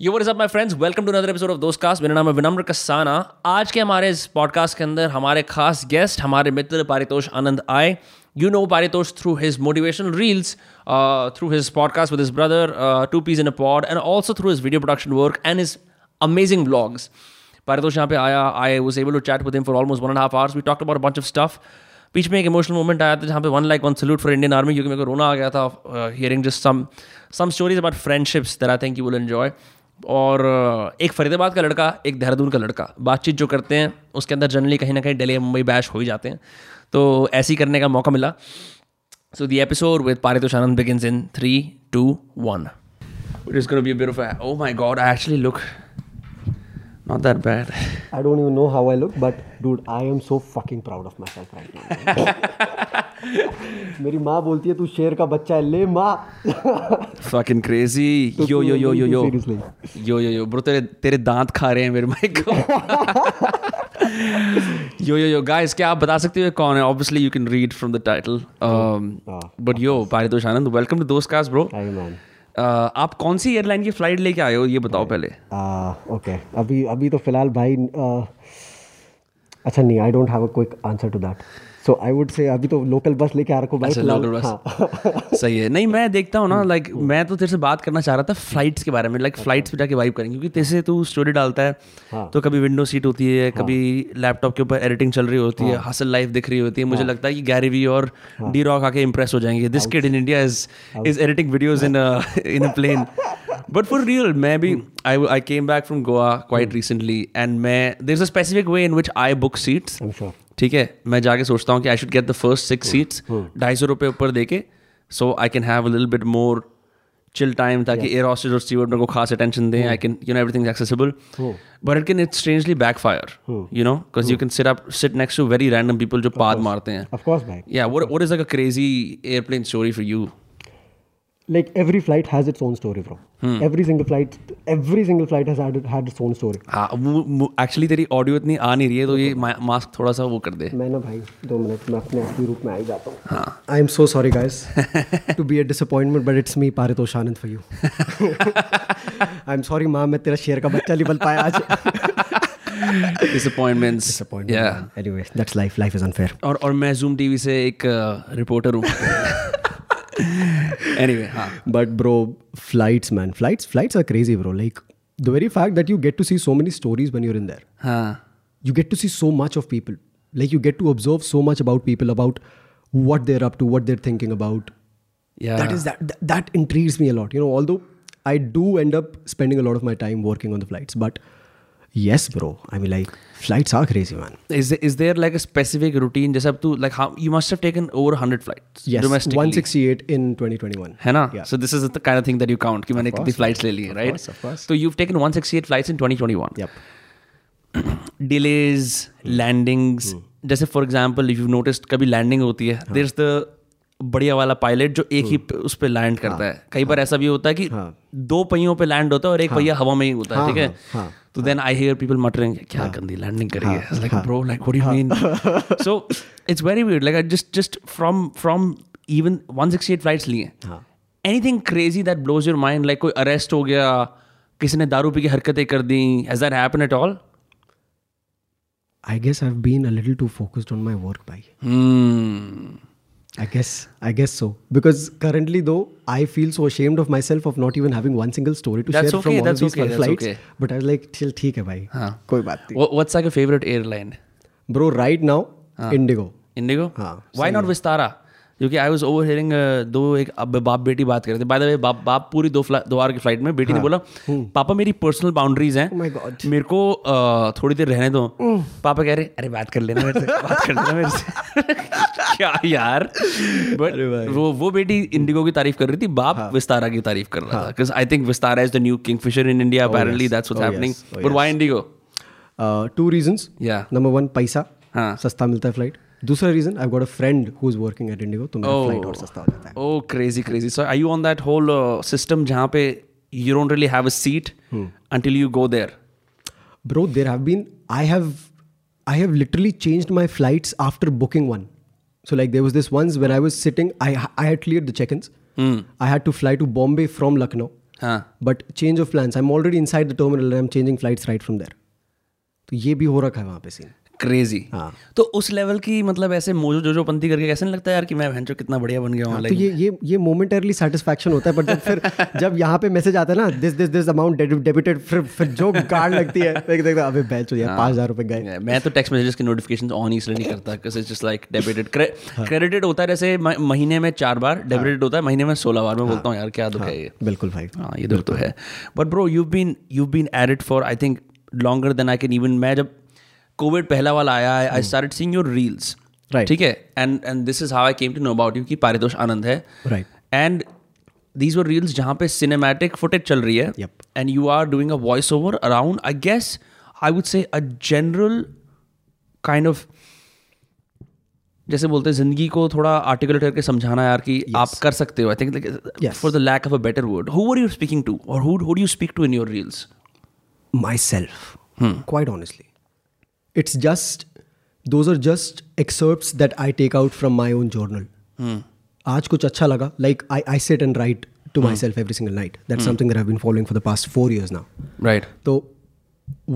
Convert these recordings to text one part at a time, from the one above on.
Yo is up my friends welcome to another episode of Dost cast मेरा नाम है विनम्र कसाना। आज के हमारे इस पॉडकास्ट के अंदर हमारे खास गेस्ट हमारे मित्र पारितोष आनंद आए। You know Paritosh through his motivational reels through his podcast with his brother two peas in a pod and also through his video production work and his amazing blogs Paritosh यहाँ पे आया। I was able to chat with him for almost one and half hours we talk about bunch of stuff बीच में एक emotional moment आया था जहाँ पे one like one salute for Indian army क्योंकि मेरे को रोना आ गया था hearing just some some stories about friendships that I think you will enjoy और एक फरीदाबाद का लड़का, एक देहरादून का लड़का, बातचीत जो करते हैं, उसके अंदर जनरली कहीं ना कहीं डेली मुंबई बैश हो ही जाते हैं। तो ऐसे ही करने का मौका मिला। So the episode with Paritosh Anand begin in three two one it is be oh bit god I actually my god, I actually look not that bad. I don't even know how I look, but dude, I am so fucking proud of myself right now. मेरी माँ बोलती है तू शेर का बच्चा है ले माँ Fucking crazy. Yo, yo, yo, yo, yo. Yo, yo, yo. Bro, तेरे तेरे दांत खा रहे हैं मेरे माइक को यो यो यो गाइस क्या आप बता सकते हो कौन है obviously obviously you can read from the title but yo Paritosh Anand welcome to Dost cast bro Hi man. Uh, आप कौन सी एयरलाइन की फ़्लाइट लेके आए हो? ये बताओ पहले। Uh, okay. अभी अभी तो फ़िलहाल भाई uh, अच्छा नहीं I don't have a quick answer to that so I would say अभी तो लोकल बस लेके आ रखो अच्छा लोकल हाँ। बस सही है। नहीं मैं देखता हूँ ना लाइक मैं तो तेरे से बात करना चाह रहा था फ्लाइट्स के बारे में लाइक फ्लाइट्स पे जाके वाइब करेंगे क्योंकि तेरे से तू स्टोरी डालता है तो कभी विंडो सीट होती है कभी लैपटॉप के ऊपर एडिटिंग चल रही होती है हसल लाइफ दिख रही होती है मुझे लगता है कि गैरी वी और डी रॉक आके इंप्रेस हो जाएँगे। This kid in India is is editing videos in in a plane but for real मैं भी I I came back from Goa quite recently and मैं there is a specific way in which I book seats. ठीक है? मैं जाके सोचता हूँ कि I should get the first six seats ढाई सौ रुपये ऊपर दे के so I can have a little bit more chill time ताकि एयर हॉस्टेज और स्टीवर्ड मेरे को खास अटेंशन दें I can you know everything accessible but it can it strangely backfire you know because you can sit up sit next to very random people जो पाद मारते हैं। Of course, भाई. Yeah what is like a crazy airplane story for for you? Like every flight has its own story, bro. Hmm. Every single flight, every single flight has had had its own story. हाँ actually तेरी audio इतनी आ नहीं रही है तो ये mask थोड़ा सा वो कर दे। मैं ना भाई दो मिनट में अपने असली रूप में आ ही जाता हूँ। I am so sorry guys to be a disappointment but it's me Paritosh Anand for you I am sorry माँ मैं तेरा शेर का बच्चा नहीं बन पाया आज। Disappointments yeah. Anyway that's life life is unfair और और मैं जूम टीवी से एक रिपोर्टर हूँ। anyway हाँ But bro, flights, man, flights, flights are crazy, bro. Like the very fact that you get to see so many stories when you're in there, हाँ you get to see so much of people. Like you get to observe so much about people, about what they're up to, what they're thinking about. yeah That is that, that that intrigues me a lot. You know, although I do end up spending a lot of my time working on the flights, but yes, bro. I mean, like flights are crazy, man. is there, is there like a specific routine जैसे अब तू like how you must have taken over 100 flights Yes, domestically 168 in 2021. है ना Yeah. so this is the kind of thing that you count कि मैंने कितनी flights ले ली है right course, of course. so you've taken 168 flights in 2021 Yep. delays landings जैसे for example if you notice कभी landing होती है देर इज द बढ़िया वाला पायलट जो एक ही उस पर लैंड करता हाँ, है। कई हाँ, बार ऐसा भी होता है कि हाँ, दो पहियों पे लैंड होता है और एक पहिया हवा में ही होता है ठीक है? तो then I hear people muttering क्या गंदी लैंडिंग करी है? Like bro like what do mean so it's very weird like I just just from from even 168 flights लिए anything crazy that blows your mind like कोई arrest हो गया किसी ने दारू पी की हरकतें कर दी has that happen at all I guess I've been a little too focused on my work, bhai. Hmm. I guess I guess so because currently though I feel so ashamed of myself of not even having one single story to That's share okay, from all that's of these okay, that's flights. okay. But I was like, chill, ठीक है भाई, हाँ. कोई बात नहीं. Wha- What's like a favorite airline? Bro, right now, Indigo. Indigo? हाँ, Why not Vistara? क्योंकि I was over hearing दो एक अब बाप बेटी बात कर रहे थे। बाय द वे बाप बाप पूरी दो दो आवर की फ़्लाइट में बेटी ने बोला पापा मेरी पर्सनल बाउंड्रीज हैं। Oh मेरे को अ, थोड़ी देर रहने दो। पापा कह रहे अरे बात कर लेना मेरे से बात कर लेना मेरे से। क्या यार? बट वो वो बेटी इंडिगो की तारीफ़ कर रही थी बाप विस्तारा की तारीफ़ कर रहा था। Because I think Vistara is the new Kingfisher in India apparently that's what's happening. But why IndiGo Uh, two reasons. Yeah. Number one, पैसा. हाँ. सस्ता मिलता है फ़्लाइट. दूसरा reason I got a friend who is working at IndiGo तो मेरा flight और सस्ता हो जाता है। ओह crazy crazy so are you on that whole system जहाँ पे you don't really have a seat until you go there bro there have been I have I have literally changed my flights after booking one so like there was this once when I was sitting I I had cleared the check ins I had to fly to Bombay from Lucknow but change of plans I am already inside the terminal I am changing flights right from there तो ये भी हो रखा है वहाँ पे scene crazy हाँ। तो उस लेवल की मतलब ऐसे मोजो जोजो पंथी करके कैसे नहीं लगता यार कि मैं भैंचो कितना बढ़िया बन गया हूँ हाँ, तो ये ये ये मोमेंटरली सेटिस्फैक्शन होता है बट जब फिर जब यहाँ पे मैसेज आता है ना this this this amount debited फिर फिर जो कार्ड लगती है देख देख अबे बैच हो यार पाँच हज़ार रुपये गए। मैं तो टेक्स्ट मैसेजेस की नोटिफिकेशन ऑन ही इसलिए नहीं करता जस्ट लाइक डेबिटेड क्रेडिटेड होता है जैसे महीने में चार बार डेबिटेड होता है महीने में सोलह बार मैं बोलता हूँ यार क्या दुख है। ये? बिल्कुल भाई। हाँ ये दुख तो है। But bro you been you been edit for I think longer than I can even मैं जब कोविड पहला वाला आया है I started seeing your reels right ठीक है? And and this is how I came to know about you कि पारितोष आनंद है। Right and these were reels जहाँ पे सिनेमैटिक फुटेज चल रही है। And you are doing a voice over around I guess I would say a general kind of जैसे बोलते हैं ज़िंदगी को थोड़ा आर्टिकुलेट करके समझाना यार कि yes. आप कर सकते हो। I think for the lack of a better word who are you speaking to और who do you speak to in your reels myself. Quite honestly. It's just those are just excerpts that i take out from my own journal आज कुछ अच्छा लगा like I, I sit and write to myself every single night that's something that i've been following for the past four years now right so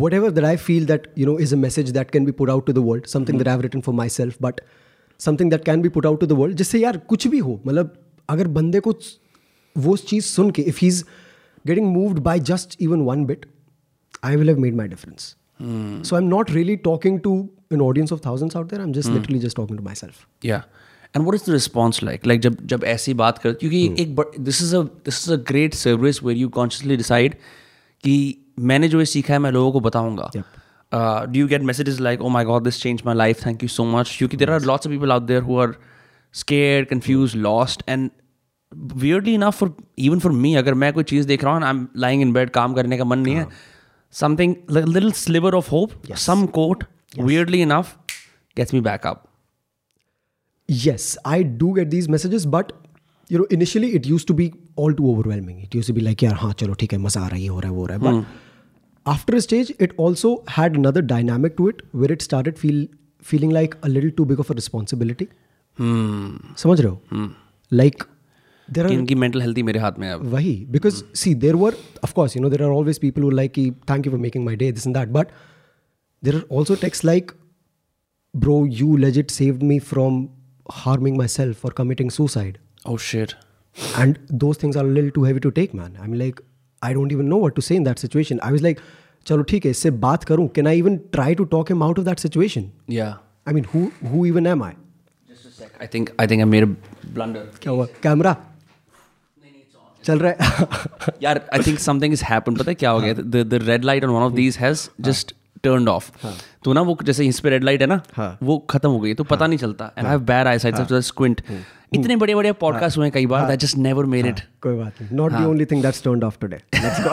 whatever that i feel that you know is a message that can be put out to the world something that i've written for myself but something that can be put out to the world जिससे यार कुछ भी हो मतलब अगर बंदे को वो चीज़ सुन के if he is getting moved by just even one bit I will have made my difference so I am not really talking to an audience of thousands out there. I'm just literally just talking to myself. Yeah and what is the response like like जब जब ऐसी बात कर क्योंकि एक this is a this is a great service where you consciously decide कि मैंने जो ये सीखा है मैं लोगों को बताऊँगा। Do you get messages like oh my god this change my life thank you so much क्योंकि there are lots of people out there who are scare confuse lost and weirdly enough for even for me अगर मैं कोई चीज़ देख रहा हूँ I am lying in bed काम करने का मन नहीं है। something little sliver of hope some quote weirdly enough gets me back up yes i do get these messages but you know initially it used to be all too overwhelming it used to be like यार हाँ चलो ठीक है मजा आ रहा है ये हो रहा है वो हो रहा है but after a stage it also had another dynamic to it where it started feel feeling like a little too big of a responsibility समझ रहे हो like देर आर इनकी मेंटल हेल्थ मेरे हाथ में वही because see there were of course you know there are always people वो like thank you for making my day this in that but there are also texts like bro you ledge it save me from harming myself for committing suicide और शेर and those things are lil too heavy to take man I mean like I don't even know what to से in that situation I was like चलो ठीक है इससे बात करूँ can I even try to talk am out of that situation या I mean who even M I I think I think I made blunder क्या हुआ? कैमरा चल रहा है। यार I think something is happen पता है क्या हो गया? The the red light on one of these has just turned off तो ना वो जैसे इस पे रेड लाइट है ना हाँ. वो खत्म हो गई तो पता नहीं चलता। And I have bad eye side squint इतने बड़े बड़े पॉडकास्ट हुए कई बार that just never made it कोई बात नहीं। Not the only thing that's turned off today let's go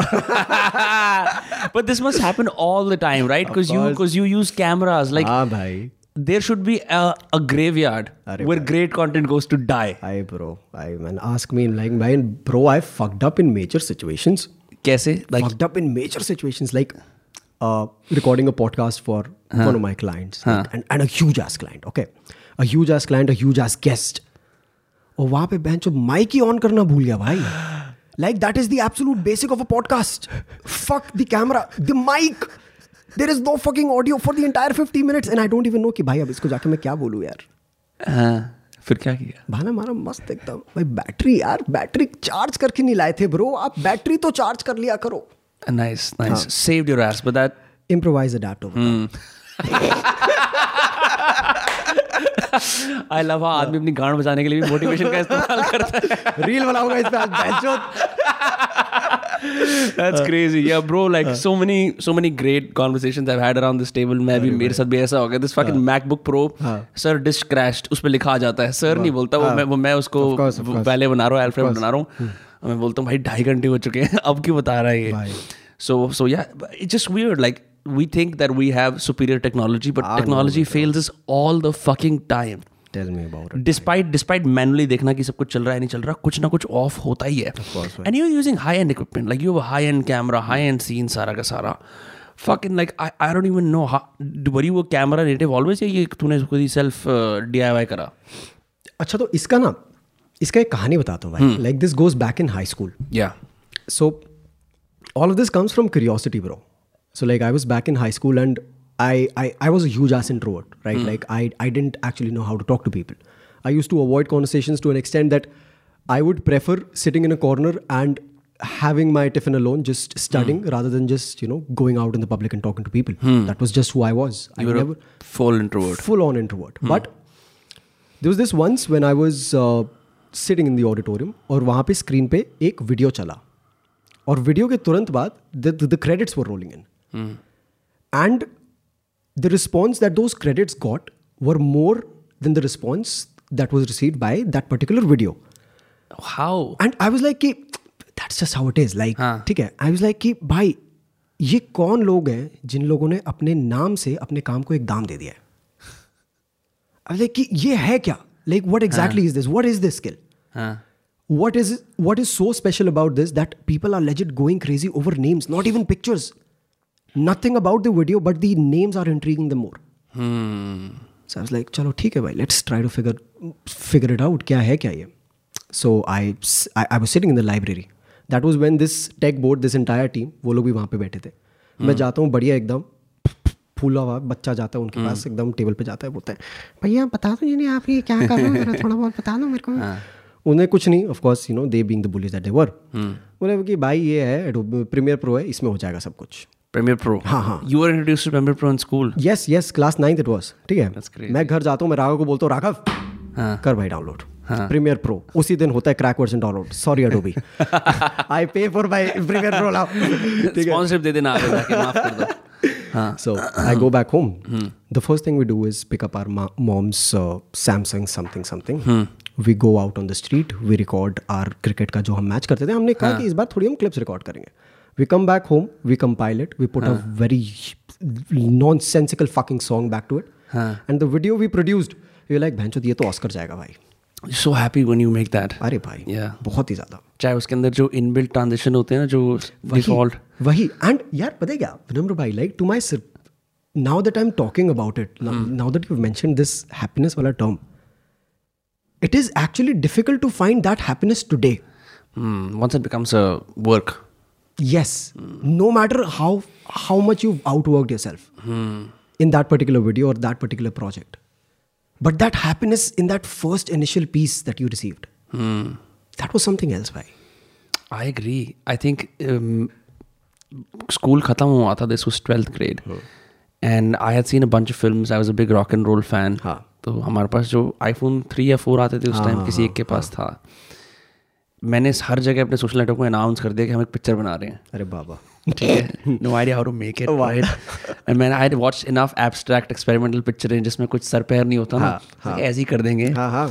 but this must happen all the time right? Because you because you use cameras like हाँ भाई। there should be a, a graveyard अरे where great content goes to die I bro, I man, ask me like man, bro, I fucked up in major situations. कैसे like fucked up in major situations like uh, recording a podcast for one of my clients like, and, and a huge ass client. Okay, a huge ass client, a huge ass guest. और वहां पे bench mic he on करना भूल गया भाई like that is the absolute basic of a podcast fuck the camera the mic There is no fucking audio for the entire 50 minutes and I don't even know कि भाई अब इसको जाके मैं क्या बोलूँ यार? हाँ, फिर क्या किया? भाना मारा मस्त एकदम। भाई बैटरी यार बैटरी चार्ज करके नहीं लाए थे ब्रो आप बैटरी तो चार्ज कर लिया करो। Nice nice. saved your ass but that improvise adapt over I love आदमी अपनी गांड बजाने के लिए भी मोटिवेशन का इस्तेमाल करता है। रील बनाऊँगा इस पे आज That's crazy. Yeah, bro. Like so many, so many great conversations I've had around this table. मैं भी मेरे साथ भी ऐसा हो गया. This fucking MacBook Pro, sir, disk crashed. उस पे लिखा आ जाता है. Sir नहीं बोलता वो मैं वो मैं उसको Of course, of course. पहले बना रहा हूँ, Alfred बना रहा हूँ. और मैं बोलता हूँ भाई ढाई घंटे हो चुके हैं. अब क्यों बता रहा है भाई. ये? So so yeah, but it's just weird. Like we think that we have superior technology, but technology fails us all the fucking time. Tell me about it despite despite manually देखना कि सब कुछ चल रहा है नहीं चल रहा कुछ ना कुछ ऑफ़ होता ही है। And you using high end equipment like you high end camera high end scene सारा का सारा। Fucking like I, I don't even know how were you a camera native always या तूने खुद ही सेल्फ DIY करा? अच्छा तो इसका ना इसका एक कहानी बताता हूँ भाई। Like this goes back in high school या so all of this comes from curiosity bro. So like i was back in high school and i i, I was a huge ass introvert right like i i didn't actually know how to talk to people i used to avoid conversations to an extent that i would prefer sitting in a corner and having my tiffin alone just studying rather than just you know going out in the public and talking to people that was just who i was i You were never a full introvert. full on introvert but there was this once when i was uh, sitting in the auditorium और वहाँ पे screen पे एक video चला और video के तुरंत बाद the credits were rolling in and The response that those credits got were more than the response that was receive by that particular video How? And I was like कि that's just how it is like हाँ. ठीक है आई was like कि भाई ये कौन लोग हैं जिन लोगों ने अपने नाम से अपने काम को एक दाम दे दिया है आई लाइक कि ये है क्या like what exactly is this what is this skill हाँ. what is what is so special about this that people are legit going crazy over names not even pictures Nothing about the video but the names are intriguing the more like चलो ठीक है भाई let's try to figure figure it out क्या है क्या ये? So I I was sitting in the library that was when this tech board this entire team वो लोग भी वहाँ पे बैठे थे। मैं hmm. जाता हूँ बढ़िया एकदम फूला हुआ बच्चा जाता है उनके hmm. पास एकदम टेबल पर जाता है बोलते हैं भैया बता दो जी आप ये क्या कर रहे हो थोड़ा बहुत बता दो मेरे को। हाँ। उन्हें कुछ नहीं of course you know they being the bullies that they were बोले कि भाई ये है प्रीमियर प्रो है इसमें हो जाएगा सब कुछ। प्रीमियर प्रो हाँ हाँ। You are introduce to Pro in school yes yes class ninth it was ठीक है? मैं घर जाता हूँ मैं राघव को बोलता हूँ राघव हाँ. कर भाई डाउनलोड हाँ. प्रीमियर प्रो उसी दिन होता है crack version download sorry Adobe I pay for my Premiere Pro now sponsorship दे देना आगे जाके so I go back home the first thing we do is pick up our mom's Samsung something something we go out on the street we record our cricket का जो हम match करते थे हमने कहा कि इस बार थोड़ी हम क्लिप्स रिकॉर्ड करेंगे। We come back home. We compile it. We put a very nonsensical fucking song back to it. And the video we produced, we were like, भैंचोद ये तो ऑस्कर जाएगा भाई You're so happy when you make that. अरे भाई Yeah. बहुत ही ज़्यादा चाहे उसके अंदर जो इनबिल्ट ट्रांजिशन होते हैं ना जो डिफॉल्ट वही एंड यार पता है क्या विनम्र भाई like to my now that I am talking about it now that you mention this happiness वाला term it is actually difficult to find that happiness today once it becomes a work yes no matter how how much you've outworked yourself in that particular video or that particular project but that happiness in that first initial piece that you received that was something else bhai I agree. I think um, school khatam hua tha. This was 12th grade. And I had seen a bunch of films. I was a big rock and roll fan. हाँ. तो हमारे पास जो iPhone three या four आते थे उस time किसी एक के पास था मैंने हर जगह अपने सोशल नेटवर्क में अनाउंस कर दिया कि हम एक पिक्चर बना रहे हैं। अरे बाबा। ठीक है? No idea how to make it right and मैंने I watch enough abstract experimental पिक्चरें जिसमें कुछ सर पैर नहीं होता ना। तो ऐसे ही कर देंगे। हाँ हाँ।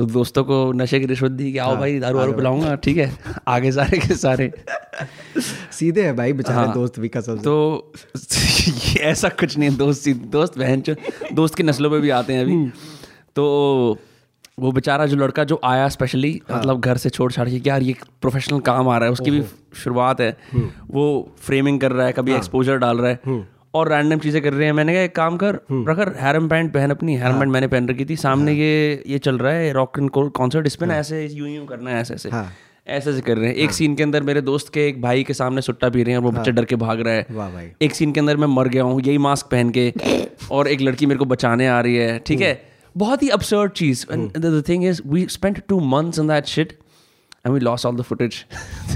दोस्तों को नशे की रिश्वत दी कि आओ भाई दारू वारू पिलाऊँगा ठीक है? आगे सारे के सारे। सीधे है भाई बेचारे हाँ, दोस्त भी कसम तो ये ऐसा कुछ नहीं है दोस्त दोस्त बहन दोस्त की नस्लों पे भी आते हैं अभी। तो वो बेचारा जो लड़का जो आया स्पेशली हाँ. मतलब घर से छोड़ छाड़ के यार ये प्रोफेशनल काम आ रहा है उसकी भी शुरुआत है। वो फ्रेमिंग कर रहा है कभी एक्सपोजर डाल रहा है। और रैंडम चीज़ें कर रहे हैं। मैंने कहा एक काम कर रखर हैरम पैंट पहन अपनी हैरम पैंट मैंने पहन रखी थी। सामने ये ये चल रहा है रॉक एंड कॉन्सर्ट इस पे ना ऐसे यूँ यूँ करना है ऐसे ऐसे। ऐसे ऐसे कर रहे हैं। एक सीन के अंदर मेरे दोस्त के एक भाई के सामने सुट्टा पी रहे हैं और वो बच्चा डर के भाग रहा है। भाई। एक सीन के अंदर मैं मर गया हूँ यही मास्क पहन के और एक लड़की मेरे को बचाने आ रही है ठीक है? बहुत ही absurd cheese the thing is we spent two months in that shit and we lost all the footage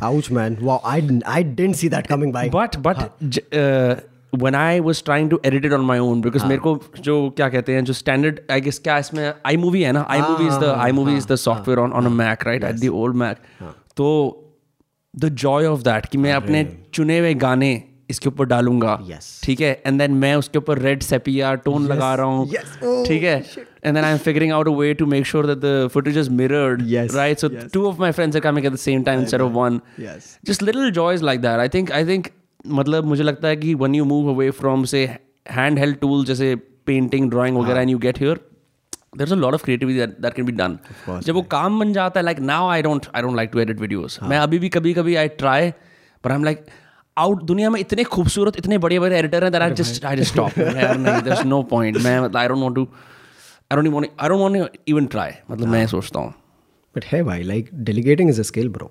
Ouch, man. Wow, I, didn't- I didn't see that coming by. But but when I was trying to edit it on my own because मेरे को जो क्या कहते हैं जो standard I guess क्या इसमें iMovie है ना iMovie is the iMovie is the software on on a Mac right at the old Mac तो the joy of that कि मैं अपने चुने हुए गाने इसके ऊपर डालूँगा Yes. ठीक है एंड देन मैं उसके ऊपर रेड सेपिया टोन लगा रहा हूँ Yes. Oh, ठीक है and Then I am figuring out a way to make sure that the footage is mirrored Yes, right so two of my friends are coming at the same time instead of one Yes. just little joys like that i think i think मतलब मुझे लगता है कि when you move away from say handheld tools जैसे painting drawing वगैरह and you get here there's a lot of creativity that, that can be done जब वो काम बन जाता है like now I don't I don't like to edit videos मैं अभी भी कभी कभी I try but I'm like out दुनिया में इतने खूबसूरत इतने बड़े बड़े एडिटर हैं that I just I just stop यार नहीं there's no point मैं I don't want to I don't even want I don't want to even try मतलब मैं सोचता हूँ But hey, why? Like delegating is a skill, bro.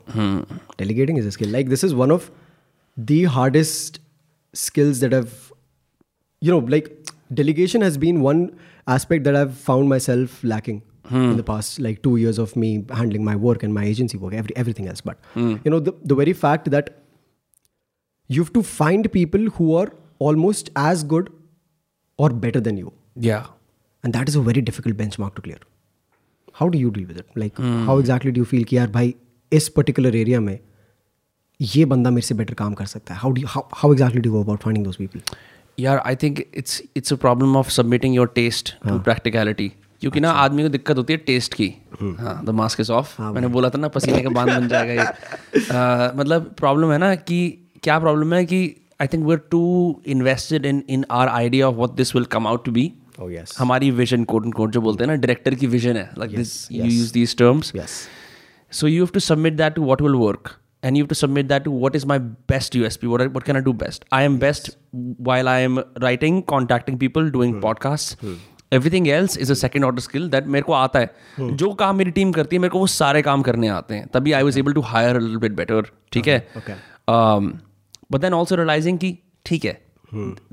Delegating is a skill. Like this is one of the hardest skills that I've, you know, like delegation has been one aspect that I've found myself lacking in the past like two years of me handling my work and my agency work, every, everything else. But you know, the, the very fact that you have to find people who are almost as good or better than you Yeah. And that is a very difficult benchmark to clear. How do you deal with it? Like how exactly do you feel कि यार भाई इस particular area में ये बंदा मेरे से better काम कर सकता है? How do you how, how exactly do you go about finding those people? यार I think it's it's a problem of submitting your taste to practicality क्योंकि ना आदमी को दिक्कत होती है टेस्ट की। हाँ द मास्क इज़ ऑफ़ मैंने बोला था ना पसीने का बाँध बन जाएगा ये। अ, मतलब प्रॉब्लम है ना कि क्या प्रॉब्लम है कि I think we are too invested in in our idea of what this will come out to be Oh, हमारी विजन कोट एंड कोट जो बोलते हैं ना डायरेक्टर की विजन है। Like this you use these terms so you have to submit that to what will work and you to submit that to what is my best USP can I do best I am best while I am writing contacting people doing podcast everything else is a second order skill that मेरे को आता है। hmm. जो काम मेरी team करती है मेरे को वो सारे काम करने आते हैं। तभी I was able to hire bit better ठीक है? बट देन ऑल्सो रियलाइजिंग की ठीक है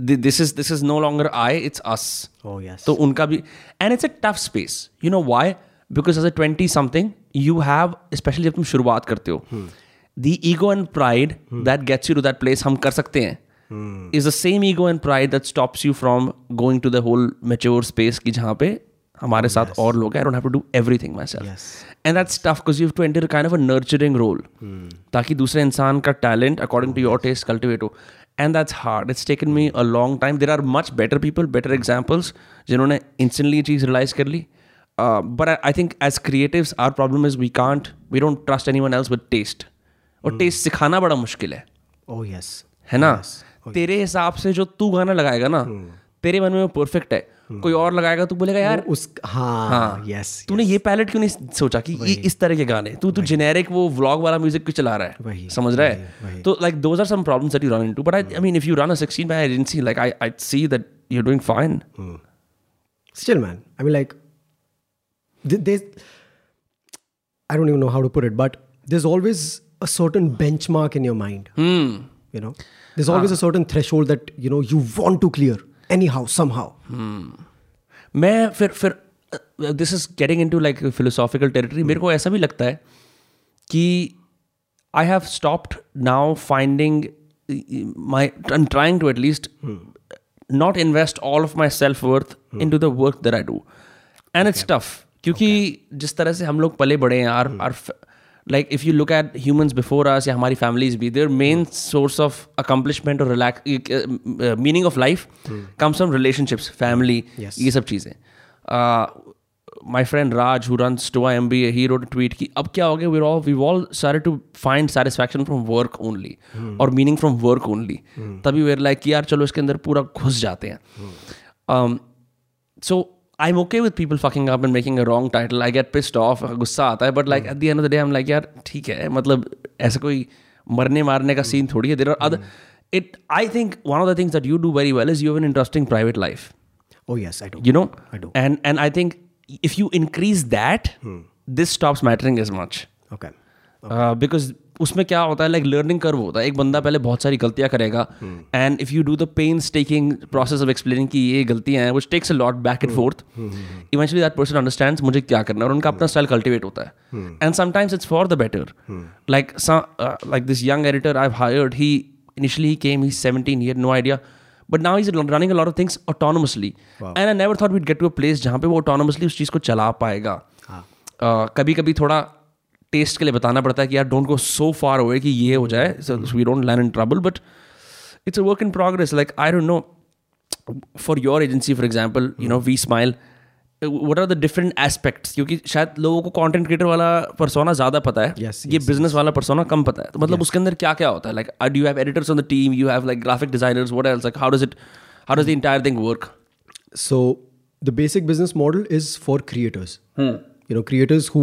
this is this is no longer I it's us oh तो उनका भी and it's a tough space you know why because as a twenty something you have specially जब तुम शुरुआत करते हो the ego and pride that gets you to that place हम कर सकते हैं. Is the same ego and pride that stops you from going to the whole mature space की जहाँ पे हमारे साथ और लोग हैं I don't have to do everything myself and that's tough because you to enter kind of a nurturing role ताकि दूसरे इंसान का talent according to your taste cultivate हो. And that's hard it's taken me a long time there are much better people better examples जिन्होंने instantly ये चीज़ realise कर ली। But I think as creative our problem is we can't we don't trust anyone else with taste और taste सिखाना बड़ा मुश्किल है। Oh yes. है ना? तेरे हिसाब से जो तू गाना लगाएगा ना तेरे मन में वो परफेक्ट है। कोई और लगाएगा तो बोलेगा यार उस हाँ, हाँ, यस तूने ये पैलेट क्यों नहीं सोचा कि इस तरह के गाने तू तो तू जेनेरिक वो व्लॉग वाला म्यूज़िक क्यों चला रहा है? समझ रहा है? तो like those are some problem that you run into but I mean if you run a succeed man agency like I I see that you are doing fine still man I mean like this I don't even know how to put it but there is always a certain benchmark in your mind you know there is always a certain threshold that you know you want to clear anyhow somehow मैं फिर फिर this is getting into like philosophical territory मेरे को ऐसा भी लगता है कि I have stopped now finding my I am trying to at least not invest all of my self worth into the work that I do and it's tough क्योंकि जिस तरह से हम लोग पले बड़े हैं are hmm. Are like if you look at humans before us या हमारी फैमिलीज़ भी their main source of accomplishment और relax meaning of life comes from relationships family Yes. ये सब चीज़ें. My friend Raj who run Stoa M B he wrote tweet की अब क्या हो गया? वीर ऑल वी ऑल सारे to find satisfaction from work only और मीनिंग फ्रॉम वर्क ओनली तभी वेर लाइक कि यार चलो इसके अंदर पूरा घुस जाते हैं. So I am okay with people fucking up and making a wrong title I get pissed off गुस्सा आता है but like at the end of the day हम लाइक यार ठीक है मतलब ऐसा कोई मरने मारने का सीन थोड़ी है there are other it I think one of the things that you do very well is you have an interesting private life oh yes i do. You know? I do. and and i think if you increase that this stops mattering as much. Okay. Because उसमें क्या होता है like learning curve होता है। एक बंदा पहले बहुत सारी गलतियाँ करेगा। And if you do the pain taking process of explaining कि ये गलतियाँ हैं which takes a lot back and forth eventually that person understands मुझे क्या करना है और उनका अपना स्टाइल कल्टिवेट होता है। And sometimes it's for the better like like this young editor I hired he initially he came he's 17 he had no idea but now he's running a lot of things autonomously and i never thought we'd get to a place जहाँ पे वो autonomously उस चीज़ को चला पाएगा। कभी कभी थोड़ा टेस्ट के लिए बताना पड़ता है कि यार don't go so far away कि ये हो जाए we don't land in trouble but it's a work in progress like I don't know for your agency for example you know we smile what are the different aspects क्योंकि शायद लोगों को content creator वाला persona ज़्यादा पता है Yes, ये business yes. वाला परसोना कम पता है। तो मतलब yes. उसके अंदर क्या क्या होता है? Like do you have editors on the team you have like graphic designers what else like how does it how does the entire thing work so the basic business model is for creators. You know, creators who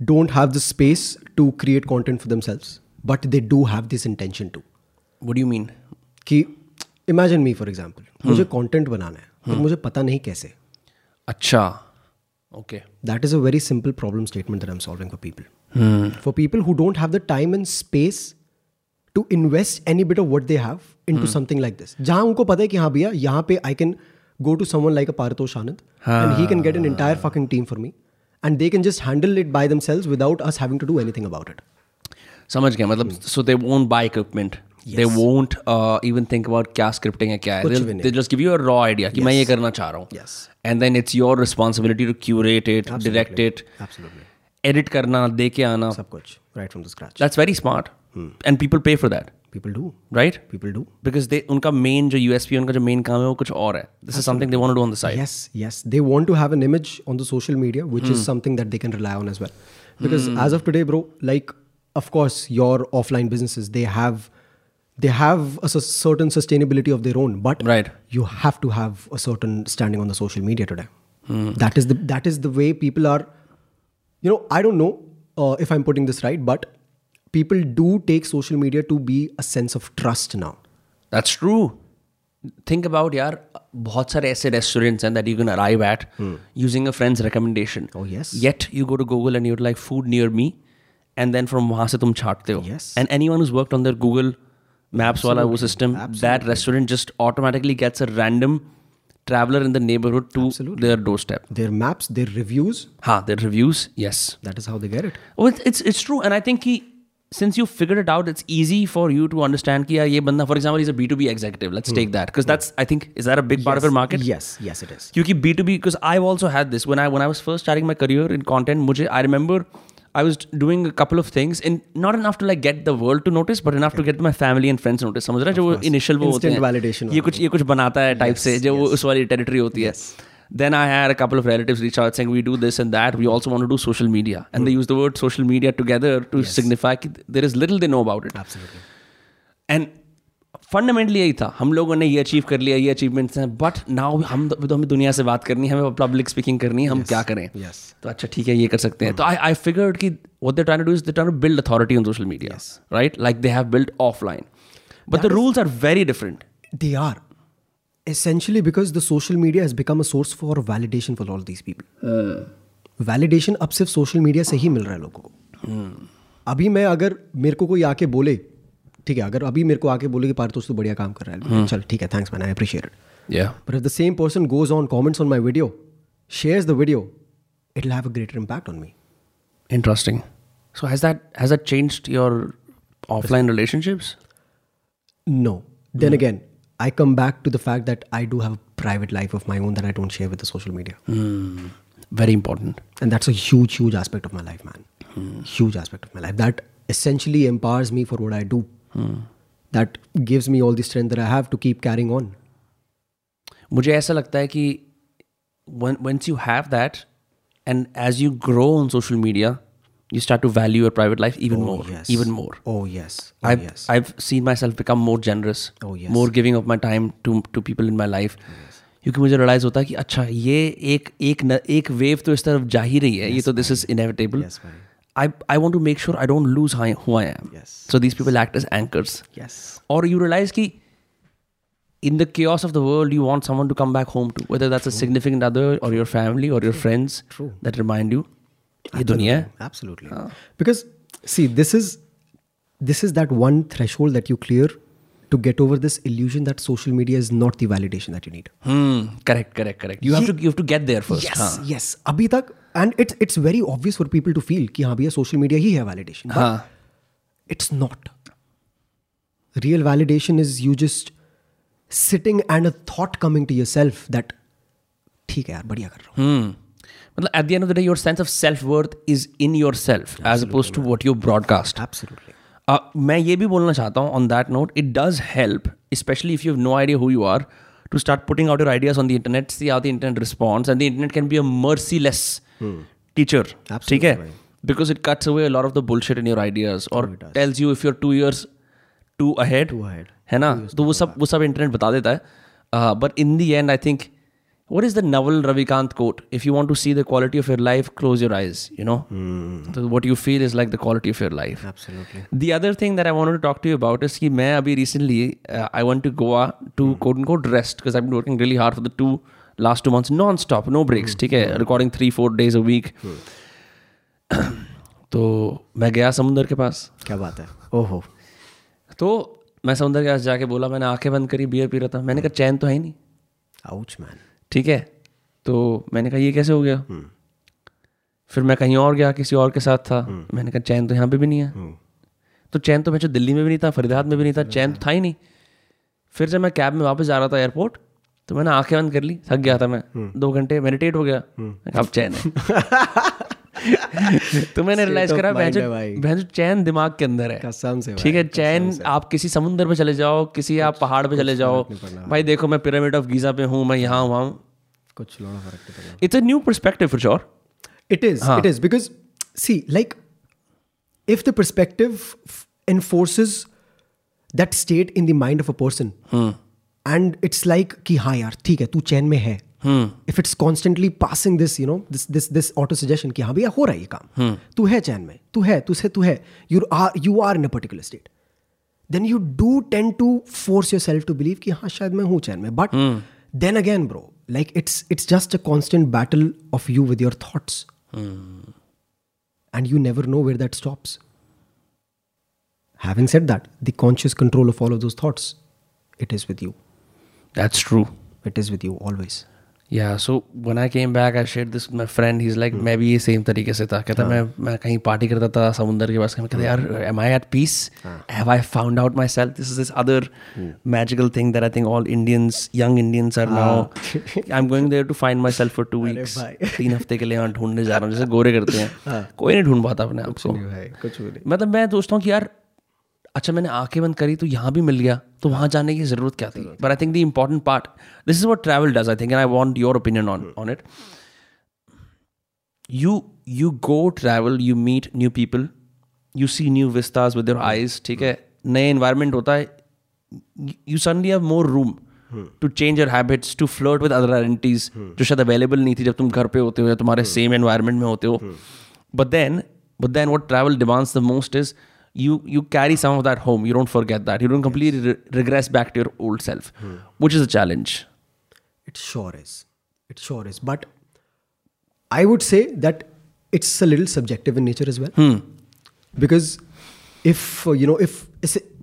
don't have the space to create content for themselves, but they do have this intention to. What do mean कि imagine me for example, मुझे content बनाना है, but मुझे पता नहीं कैसे. अच्छा Okay. That is a very simple problem statement that I'm solving for people. For people who don't have the time and space to invest any bit of what they have into something like this. जहाँ उनको पता है कि हाँ भैया यहाँ पे I can go to someone like a Paritosh Anand and he can get an entire fucking team for me and they can just handle it by themselves without us having to do anything about it. समझ गया मतलब so they won't buy equipment they won't even think about क्या scripting है क्या है. They just give you a raw idea कि मैं ये करना चाह रहा हूँ. Yes. And then it's your responsibility to curate it direct it Absolutely. Edit करना दे के आना. सब कुछ right from the scratch. That's very smart and people pay for that People do. Right People do. Because they उनका main जो USP उनका जो मेन काम है वो कुछ और है this is something they want to do on the side Yes, yes. They want to have an image on the social media, which is something that they can rely on as well. Because as of today, bro, like of course your offline businesses, they have they have a cer- certain sustainability of their own, but Right. you have to have a certain standing on the social media today. That is the that is the way people are. You know, I don't know uh, if I'm putting this right, but people do take social media to be a sense of trust now. That's true think about यार बहुत सारे ऐसे restaurants हैं that you can arrive at using a friend's recommendation Oh, yes. Yet you go to Google and you're like food near me and then from वहाँ से तुम छाटते हो Yes. And anyone worked on their Google maps वाला वो system that restaurant just automatically gets a random traveler in the neighborhood to their doorstep Their maps, their reviews, ha their reviews yes that is how they get it. Oh, it's, it's it's true, and I think he since you figured it out, it's easy for you to understand कि यार ये बंदा, for example, he's a B two B executive. Let's mm. take that because that's I think is that a big yes. part of your market? Yes, yes, it is. क्योंकि B two B because I've also had this when I when I was first starting my career in content. मुझे I remember I was doing a couple of things and not enough to like get the world to notice, but enough to get my family and friends notice. समझ रहा है जो वो initial वो होते हैं validation ये कुछ ये कुछ बनाता है टाइप से जो वो उस वाली टेरिटरी होती है Then I had a couple of relatives reach out saying we do this and that. We also want to do social media, and they use the word social media together to signify that there is little they know about it. Absolutely. And fundamentally यही था हम लोगों ने ये achieve कर लिया ये achievements हैं बट नाउ हम तो हमें दुनिया से बात करनी है हमें पब्लिक स्पीकिंग करनी है हम क्या करें Yes. तो अच्छा ठीक है ये कर सकते हैं तो आई आई फिगर्ड कि what they trying to do is they trying to build authority on social media right like they have build offline but the rules are very different They are. Essentially, because the social media has become a source for validation for all these people. Validation अब सिर्फ़ social media से ही मिल रहा है लोगों को अभी मैं अगर मेरे को कोई आके बोले ठीक है अगर अभी मेरे को आके बोले कि पारितोष तू बढ़िया काम कर रहा है चल ठीक है thanks man I appreciate it या But if the same person goes on, comments on my video, shares the video, it'll have a greater impact on me. Interesting so has that has that changed your offline relationships No. Then again, I come back to the fact that I do have a private life of my own that I don't share with the social media. Very important And that's a huge, huge aspect of my life, man. Huge aspect of my life. That essentially empowers me for what I do. That gives me all the strength that I have to keep carrying on. मुझे ऐसा लगता है कि once you have that and as you grow on social media you start to value your private life even more yes. even more Oh, yes. Oh, I've, yes. I've seen myself become more generous Oh, yes. more giving of my time to to people in my life क्योंकि मुझे realise होता है कि अच्छा ये एक एक न, एक वेव तो इस तरफ जा ही रही है ये तो this is inevitable Yes, buddy. I I want to make sure I don't lose how, who I am. Yes. So these people act as anchors. Yes. Or you realize कि in the chaos of the world, you want someone to come back home to, whether that's a significant other or your family or your friends True. that remind you. ये दुनिया है Absolutely. Because see, this is this is that one threshold that you clear to get over this illusion that social media is not the validation that you need. Hmm. Correct. Correct. Correct. You have to you have to get there first. yes, हाँ. yes. अभी तक and it's it's very obvious for people to feel कि हाँ भैया social media ही है validation. But हाँ. it's not. Real validation is you just sitting and a thought coming to yourself that ठीक है यार बढ़िया कर रहा हूँ Hmm. मतलब at the end of the day, your sense of self worth is in yourself as opposed to what you broadcast. Absolutely. Uh, मैं ये भी बोलना चाहता हूँ on that note it does help specially if you have no idea who you are to start putting out your ideas on the internet see how the internet response and the internet can be a merciless teacher ठीक है? Because it cuts away lot of the bullshit in your ideas और tells you if you're two years too ahead है ना? तो वो सब वो सब इंटरनेट बता देता है। But in the end I think what is the Naval Ravikant quote? If you want to see the quality of your life, close your eyes. You know, mm. so what you feel is like the quality of your life. Absolutely. The other thing that I wanted to talk to you about is कि मैं अभी recently uh, I went to Goa to mm. quote unquote rest because I've been working really hard for the two two months non stop no breaks ठीक है recording three four days a week तो मैं गया समुंदर के पास क्या बात है ओहो तो मैं समुंदर के पास जाके बोला मैंने आँखें बंद करी बियर पी रहा था मैंने कहा चैन तो है ही नहीं आउच मैन ठीक है? तो मैंने कहा ये कैसे हो गया? फिर मैं कहीं और गया किसी और के साथ था। मैंने कहा चैन तो यहाँ पे भी नहीं है। तो चैन तो मैं जो दिल्ली में भी नहीं था फरीदाबाद में भी नहीं था चैन तो था ही नहीं। फिर जब मैं कैब में वापस जा रहा था एयरपोर्ट तो मैंने आँखें बंद कर ली थक गया था मैं। दो घंटे मेडिटेट हो गया। अब चैन है। तो मैंने रियलाइज़ करा भैंसो। भैंसो चैन दिमाग के अंदर है। कसम से ठीक है चैन आप किसी समुंदर पे चले जाओ किसी आप पहाड़ पे चले जाओ। भाई देखो मैं पिरामिड ऑफ़ गीजा पे हूँ मैं यहाँ हुआ हूँ। कुछ लोड़ा फ़र्क नहीं it's a new perspective for sure It is. It is because see, like, if the perspective f- enforces that state in the mind of a person, and it's like कि हाँ यार ठीक है तू चैन में है if it's constantly passing this you know this this this auto suggestion कि हाँ भैया हो रहा है ये काम तू है चैन में तू है तू से तू है you are you are in a particular state then you do tend to force yourself to believe कि हाँ शायद मैं हूँ चैन में but then again bro like it's it's just a constant battle of you with your thoughts and you never know where that stops having said that the conscious control of all of those thoughts it is with you that's true it is with you always या so when I came back I share this my friend he is like मैं भी ये same तरीके से था. कहता मैं मैं कहीं पार्टी करता था समुंदर के पास. मैं कहता यार am I at peace have I found out myself this is this other magical thing that I think all Indians young Indians are now I am going there to find myself for two weeks तीन हफ़्ते के लिए यहाँ ढूँढने जा रहा हूँ जैसे गोरे करते हैं। कोई नहीं ढूंढ पाता अपने आप को। मतलब मैं सोचता हूँ कि यार अच्छा मैंने आँखें बंद करी तो यहाँ भी मिल गया तो वहाँ जाने की ज़रूरत क्या थी? But I think the important part this is what travel does I think and I want your opinion on on it you you go travel you meet new people you see new विस्तार with your eyes ठीक hmm. है? नए environment होता है you suddenly have more room to change your habits to float with other identities जो शायद available नहीं थी जब तुम घर पर होते हो या तुम्हारे hmm. सेम एनवायरमेंट में होते हो. But then but then what travel demands the most is you you carry some of that home you don't forget that you don't completely re- regress back to your old self which is a challenge It sure is. It sure is. But I would say that it's a little subjective in nature as well. Because if, uh, you know, if,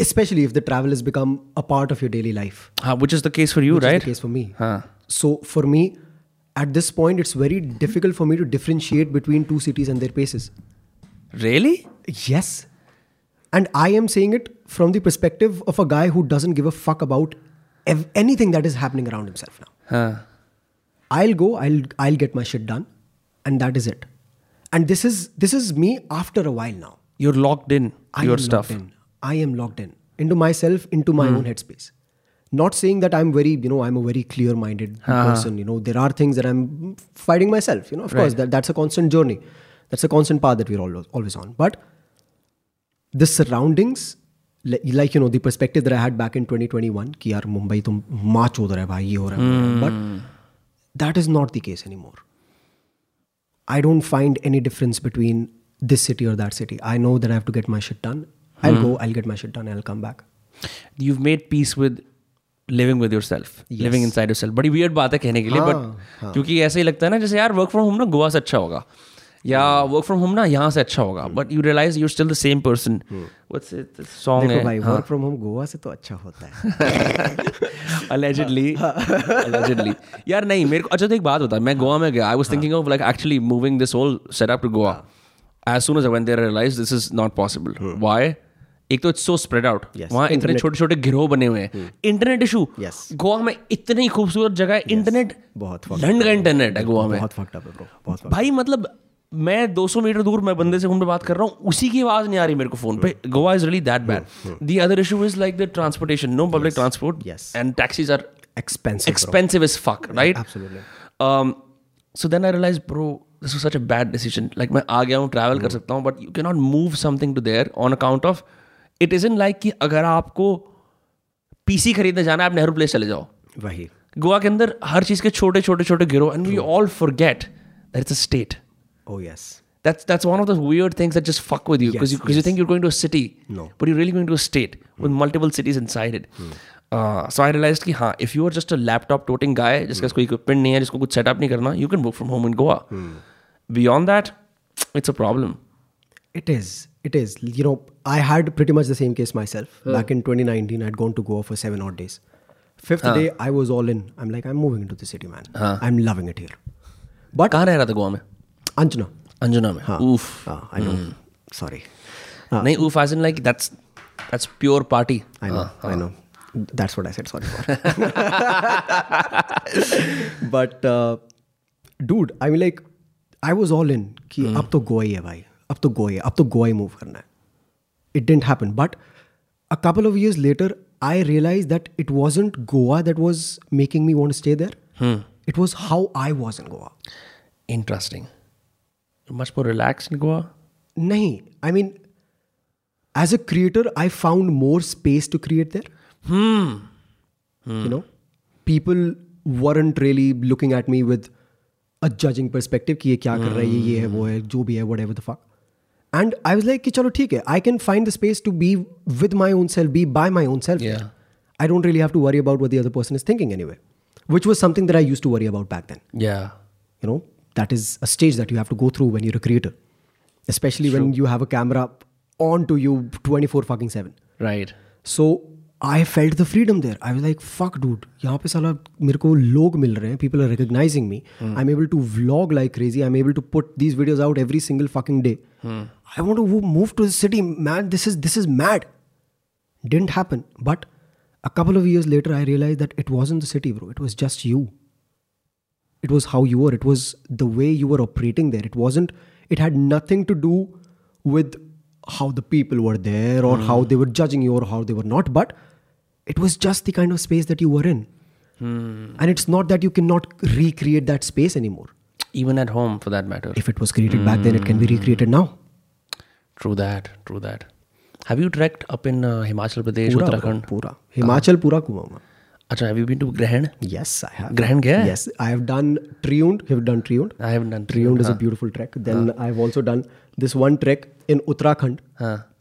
especially if the travel has become a part of your daily life, Ah, which is the case for you which is right the case for me. Huh. So for me, at this point, it's very difficult for me to differentiate between two cities and their paces. really Yes. And I am saying it from the perspective of a guy who doesn't give a fuck about ev- anything that is happening around himself now. huh. I'll go, I'll I'll get my shit done, and that is it. And this is this is me after a while now. you're locked in I your stuff in. I am locked in into myself, into my hmm. own headspace. Not saying that I'm very, you know, I'm a very clear-minded person. You know, there are things that I'm fighting myself. You know, of course, that, that's a constant journey. That's a constant path that we're always always on. But the surroundings like you know perspective there I back in twenty twenty one कि यार मुंबई तो मार्च हो रहा भाई ये हो रहा है but that is not the case any more I don't find any difference between this city और that city I know that I have to get my shit done I go I get my shit done I come back you made peace with living with yourself living inside yourself बड़ी weird बात है कहने के लिए but क्योंकि ऐसा ही लगता है ना जैसे यार वर्क फ्रॉम होम ना गोवा से अच्छा होगा। या वर्क फ्रॉम होम ना यहाँ से अच्छा होगा but you realise you're still the same person what's it song है भाई वर्क फ्रॉम होम गोवा से तो अच्छा होता है। Allegedly. allegedly. यार नहीं मेरे को अच्छा तो एक बात बता मैं गोवा में गया I was thinking of like actually moving this whole setup to Goa. As soon as realise this is not possible why एक तो इट्स सो स्प्रेड आउट वहाँ इतने छोटे छोटे गिरोह बने हुए हैं। Internet issue Yes. गोवा में इतनी खूबसूरत जगह है इंटरनेट बहुत लंड का इंटरनेट है। गोवा में। है बहुत भाई मतलब मैं 200 मीटर दूर मैं बंदे से फ़ोन पे बात कर रहा हूँ उसी की आवाज़ नहीं आ रही मेरे को फ़ोन पे Goa is really that bad the other issue is like the transportation no public transport. And taxis are expensive. bro. expensive as fuck, right? Absolutely. Um, so then I realized, bro, this was such a bad decision. Like मैं आ गया हूँ travel कर सकता हूँ but you can not move something to there on account of it is in like कि अगर आपको पीसी खरीदने जाना है आप नेहरू प्लेस चले जाओ वही गोवा के अंदर हर चीज़ के छोटे छोटे छोटे गिरो and we all forget that it's a state Oh yes. That's that's one of those weird things that just fuck with you because Yes, you, 'cause you think you're going to a city, No. but you're really going to a state with multiple cities inside it. So I realise कि हाँ if you are just a laptop toting guy जिसका कोई equipment नहीं है जिसको कुछ setup नहीं करना you can work from home in Goa beyond that it's a problem It is. It is. You know, I had pretty much the same case myself. Back in 2019, I'd gone to Goa for seven odd days. Fifth day, I was all in. I'm like, I'm moving into the city, man. I'm loving it here. But कहाँ रह रहा था गोवा में अंजना अंजना में ऊफ आई sorry नहीं ऊफ आज in like that's that's pure party I know I know that's what I said sorry but dude I mean like I was all in कि अब तो गोवा ही है भाई अब तो गोवा है अब तो गोवा ही मूव करना है it didn't happen but a couple of years later I realise that it wasn't Goa that was making me want stay there it was how I was in Goa interesting much more relax in Goa nahi i mean as a creator i found more space to create there you know people weren't really looking at me with a judging perspective कि ये क्या कर रहा है ये ये है वो है जो भी है whatever the fuck and I was like कि चलो ठीक है I can find the space to be with my own self be by my own self Yeah. I don't really have to worry about what the other person is thinking anyway which was something that I used to worry about back then या you know that is a stage that you have to go through when you're a creator especially when you have a camera on to you 24 fucking 7 right so I felt the freedom there. I was like, fuck, dude. यहाँ पे साला मेरे को लोग मिल रहे हैं people are recognizing me. I'm able to vlog like crazy. I'm able to put these videos out every single fucking day. I want to wo- move to the city, man. This is this is mad. Didn't happen. But a couple of years later, I realized that it wasn't the city, bro. It was just you. it was how you were. It was the way you were operating there. It wasn't it had nothing to do with how the people were there or mm. how they were judging you or how they were not but it was just the kind of space that you were in. Mm. and it's not that you cannot recreate that space anymore. Even at home for that matter. If it was created mm. back then it can be hmm. recreated now. True that true that. Have you trekked up in uh, himachal pradesh pura, uttarakhand? Pura. Himachal pura kumaunga अच्छा have you been to ग्रहण Yes, I have. Grahan गया है? Yes, I have done Triund. Have done Triund. I have done Triund is a beautiful trek. Then I've also done this one trek in Uttarakhand,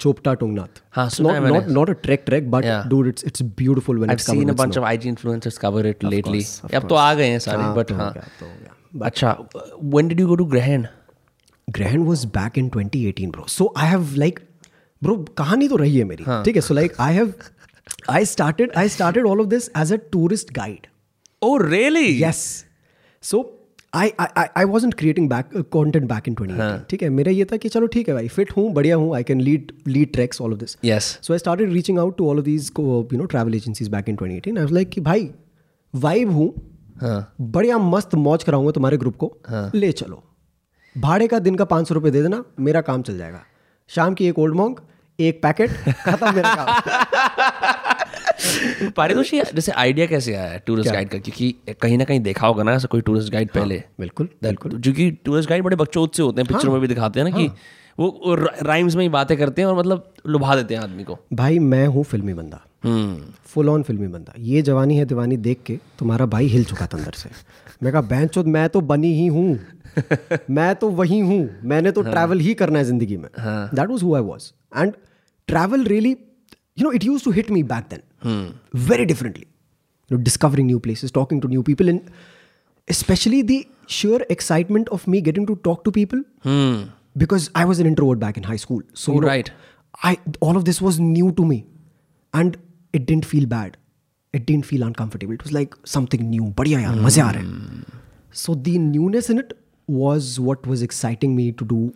Chopta Tungnath. हाँ, सुना not, है मैंने। not not a trek trek, but Yeah. dude, it's it's beautiful when I've it's covered seen a with bunch snow. of IG influencers cover it lately. course, of अब तो आ गए हैं सारे हाँ, बट तो हो हाँ गया, तो हो गया. अच्छा when did you go to ग्रहण Grahan was back in 2018, bro. So I have like, bro, कहानी तो रही है मेरी. ठीक है. So like I have, I started, I started all of this as a tourist guide. Oh really? Yes. So I I I, I wasn't creating back uh, content back in 2018. ठीक है. मेरा ये था कि चलो ठीक है भाई, fit हूँ, बढ़िया हूँ. I can lead lead treks, all of this. Yes. So I started reaching out to all of these co- you know travel agencies back in 2018. I was like कि भाई vibe हूँ. बढ़िया मस्त मौज कराऊँगा तुम्हारे ग्रुप को ले चलो भाड़े का दिन का पाँच सौ रुपये दे देना मेरा काम चल जाएगा शाम की एक ओल्ड मॉन्ग एक पैकेट खत्म मेरा काम पारितोषी जैसे आइडिया कैसे आया टूरिस्ट गाइड का? क्योंकि कहीं ना कहीं देखा होगा ना ऐसा कोई टूरिस्ट गाइड पहले। बिल्कुल बिल्कुल। क्योंकि टूरिस्ट गाइड बड़े बच्चों से होते हैं पिक्चरों में भी दिखाते हैं ना कि वो राइम्स में ही बातें करते हैं और मतलब लुभा देते हैं आदमी को। भाई मैं हूँ फिल्मी बंदा। फुल ऑन फिल्मी बंदा। ये जवानी है दीवानी देख के तुम्हारा भाई हिल चुका था अंदर से। मैं कहा बहन चोद मैं तो बनी ही हूँ। मैं तो वही हूँ। मैंने तो ट्रैवल ही करना है ज़िंदगी में। That was who I was and travel really you know it used to hit me back then hmm. very differently. You know, discovering new places, talking to new people, and especially the sheer excitement of me getting to talk to people hmm. because I was an introvert back in high school. So oh, you know, right, I all of this was new to me, and it didn't feel bad. It didn't feel uncomfortable. It was like something new. Badiya yaar. So the newness in it was what was exciting me to do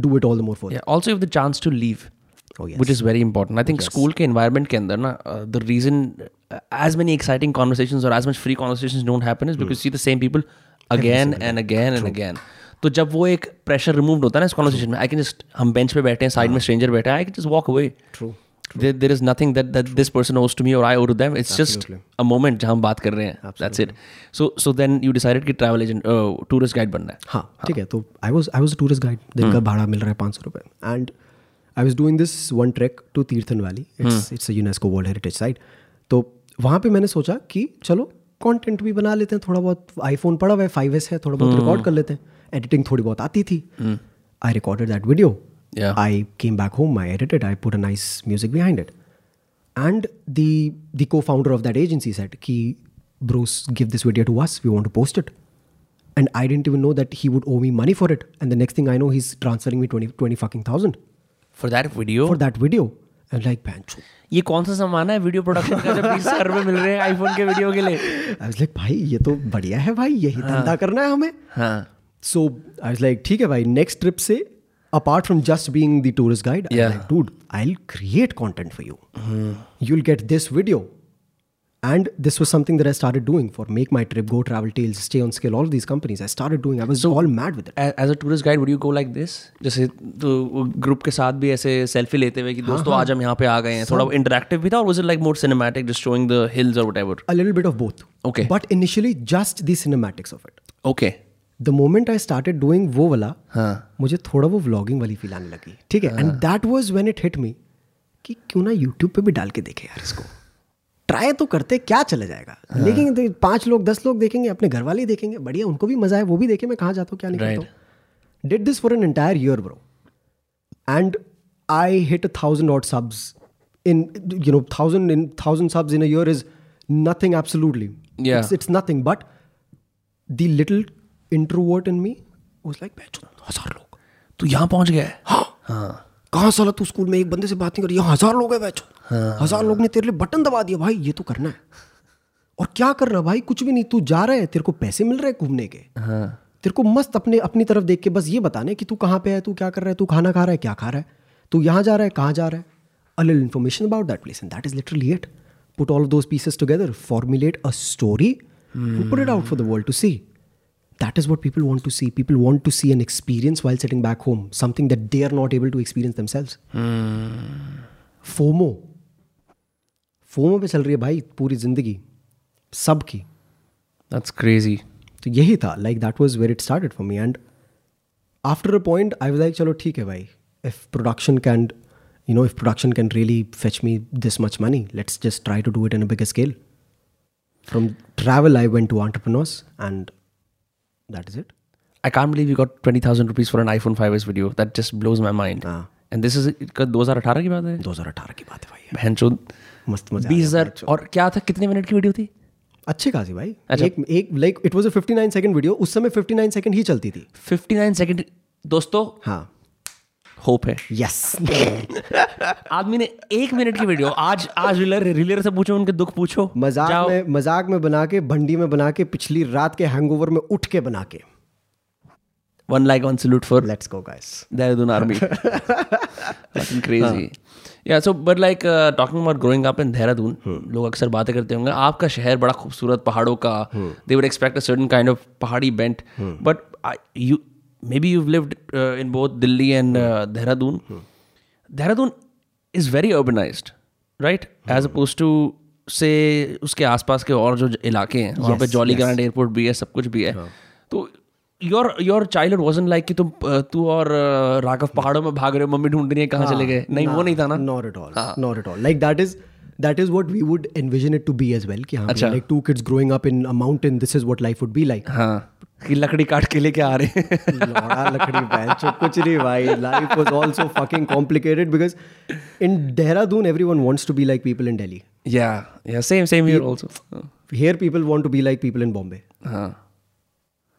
do it all the more for. Yeah. Also, you have the chance to leave. Which is very important. I think school के environment के अंदर ना the reason as as many exciting conversations or as much free conversations don't happen is because you see the same people again and again and again. तो जब वो एक pressure remove होता है ना इस कॉन्वर्सेशन में आई कैन जस्ट हम बेंच पे बैठे हैं साइड में स्ट्रेंजर बैठे हैं I can just walk away True. There is nothing that that this person owes to me और I owe them it's just a moment जहाँ हम बात कर रहे हैं. That's it so so then you decided कि ट्रैवल एजेंट टूरिस्ट गाइड बनना है. हाँ ठीक है तो I was I was tourist guide दिन का भाड़ा मिल रहा है पाँच सौ रुपये and I was doing this one trek to Tirthan valley it's UNESCO world heritage site तो वहाँ पर मैंने सोचा कि चलो कॉन्टेंट भी बना लेते हैं थोड़ा बहुत आई फ़ोन पड़ा हुआ है फाइव एस है थोड़ा बहुत hmm. रिकॉर्ड कर लेते हैं। एडिटिंग थोड़ी बहुत आती थी। I recorded that video I came back home my edited I put a nice music behind it and the the cofounder of that agency said कि Bruce give this video to us we want to post it and I didn't you know that he would owe me money for it and the next thing I know he's transferring me twenty twenty fucking thousand for that video for that video like पैंच ये कौन सा सामान है? Video production का जब बीस हज़ार मिल रहे हैं आईफोन के वीडियो के लिए। आई लाइक भाई ये तो बढ़िया है भाई यही हाँ। धंधा हाँ. करना है हमें. हाँ। सो आई वाज लाइक ठीक है भाई नेक्स्ट ट्रिप से apart from just being tourist guide I like dude I create content for you you will get this video And this was something that I started doing for Make My Trip, Go Travel Tales, Stay on Scale, all of these companies. I started doing. I was so all mad with it. As a tourist guide would you go like this जैसे तो group के साथ भी ऐसे selfie लेते हुए कि दोस्तों आज हम यहाँ पे आ गए हैं थोड़ा इंटरेक्टिव भी था और was it like more cinematic just showing the hills और whatever A little bit of both. Okay. But initially, just the cinematics of it. Okay The moment I started doing वो वाला हाँ मुझे थोड़ा वो व्लॉगिंग वाली फील आने लगी ठीक है and that was when it hit me कि क्यों ना यूट्यूब पे भी डाल के देखे यार इसको ट्राई तो करते क्या चला जाएगा? हाँ। लेकिन तो पाँच लोग दस लोग देखेंगे अपने घर वाले देखेंगे बढ़िया उनको भी मज़ा है वो भी देखे मैं कहा जाता हूँ क्या नहीं करता did this for an entire year bro and I hit a thousand odd subs in you know thousand in thousand subs in a year is nothing absolutely it's nothing but the little introvert in me was like हज़ार लोग। तो यहाँ पहुँच गए हाँ। हाँ। कहाँ साला तू स्कूल में एक बंदे से बात नहीं कर यहाँ हज़ार लोग है बैचो। हज़ार लोग ने तेरे लिए बटन दबा दिया। भाई ये तो करना है। और क्या कर रहा भाई? कुछ भी नहीं तू जा रहा है तेरे को पैसे मिल रहे हैं घूमने के। हाँ। तेरे को मस्त अपने अपनी तरफ़ देख के बस ये बताने कि तू कहाँ पे है तू क्या कर रहा है तू खाना खा रहा है क्या खा रहा है? तू यहाँ जा रहा है कहाँ जा रहा है? Information about that place and that is literally it. Put all of those pieces together formulate a story and put it out for the world to see. that is what people want to see people want to see an experience while sitting back home something that they are not able to experience themselves fomo fomo पे चल रही है भाई पूरी जिंदगी सबकी that's crazy तो यही था like that was where it started for me and after a point I was like चलो ठीक है भाई if production can you know if production can really fetch me this much money let's just try to do it in a bigger scale from travel I went to entrepreneurs and that is it. I can't believe you got 20,000 rupees for an iPhone 5s video. That just blows my mind. हाँ। And this is कब 2018 की बात है 2018 की बात है भाई बहन चोद मस्त मज़ा बीस हज़ार और क्या था कितने मिनट की वीडियो थी अच्छी खासी भाई अच्छा। एक एक like it was a 59 second video उस समय 59 सेकंड ही चलती थी 59 सेकंड दोस्तों हाँ होप है। यस आदमी ने एक मिनट की वीडियो आज आज रीलर रीलर से पूछो उनके दुख पूछो। मज़ाक में मज़ाक में बना के भंडी में बना के पिछली रात के हैंगओवर में उठ के बना के one like one salute for let's go guys Dehradun army. Fucking crazy. Yeah, so but like uh, talking about growing up in Dehradun, लोग अक्सर बातें करते होंगे आपका शहर बड़ा खूबसूरत पहाड़ों का they would expect a certain kind of पहाड़ी but I, you maybe you live in both Delhi and Dehradun Dehradun is very organise right as opposed to से उसके आसपास के और जो इलाके हैं वहाँ पे जॉली ग्रांड एयरपोर्ट भी है सब कुछ भी है तो your your child was in like कि तुम तू और राघव पहाड़ों में भाग रहे हो मम्मी ढूंढ रही है कहाँ चले गए? नहीं वो नहीं था ना? Not at all not at all like that is that is what we would envision it to be as well कि like two kids growing up in a mountain this is what life would be like हाँ। अच्छा। कि लकड़ी काट के लेके आ रहे हैं। लकड़ी बेंच कुछ नहीं भाई। Life was also fucking complicated because in Dehradun everyone wants to be like people in Delhi या same same here also here people want to be like people in Bombay हाँ।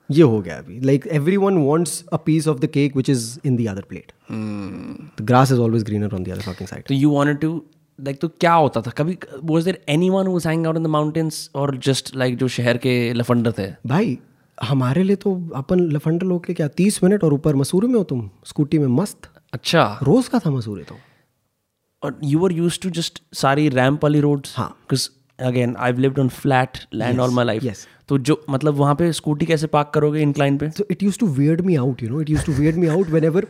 ये हो गया अभी। Like everyone wants a piece of the cake which is in the other plate the grass is always greener on the other side you want to like तो क्या होता था? कभी वॉज़ देर एनी वन वो sang out in the mountains और just like जो शहर के लफंडर थे? भाई हमारे लिए तो अपन लफंडर लोग के क्या तीस मिनट और ऊपर मसूरी में हो तुम स्कूटी में मस्त अच्छा रोज का था मसूरी तो और you are used to just सारी रैम्प वाली रोड हाँ। Again I lived on flat land all my life तो जो मतलब वहाँ पे स्कूटी कैसे पार्क करोगे इंक्लाइन पे So it used to weird me out, you know. It used to weird me out whenever.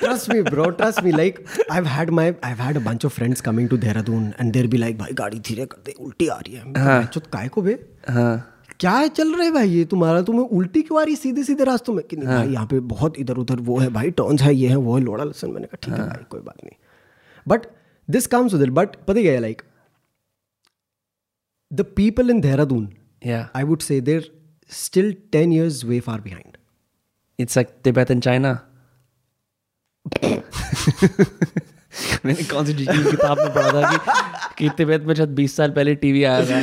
trust me, bro. Trust me. Like I've had my, I've had a bunch of friends coming to Dehradun, and they'll be like, "भाई गाड़ी धीरे कर दे, उल्टी आ रही है." मैं चुत काय को बे? हाँ क्या है चल रहा है भाई? ये तुम्हारा तुम्हें उल्टी क्यों आ रही सीधे सीधे रास्तों में? कि नहीं भाई यहाँ पे बहुत इधर उधर वो है भाई टर्न्स है ये है वो है लोड़ा लसन। मैंने कहा ठीक है भाई कोई बात नहीं। But this comes with but पता क्या like the people in Dehradun या I would say they're still 10 years way far behind. It's like Tibet and China मैंने कौन सी जी की किताब में पढ़ा था कि, कि तिब्बत में शायद बीस साल पहले टीवी आया था।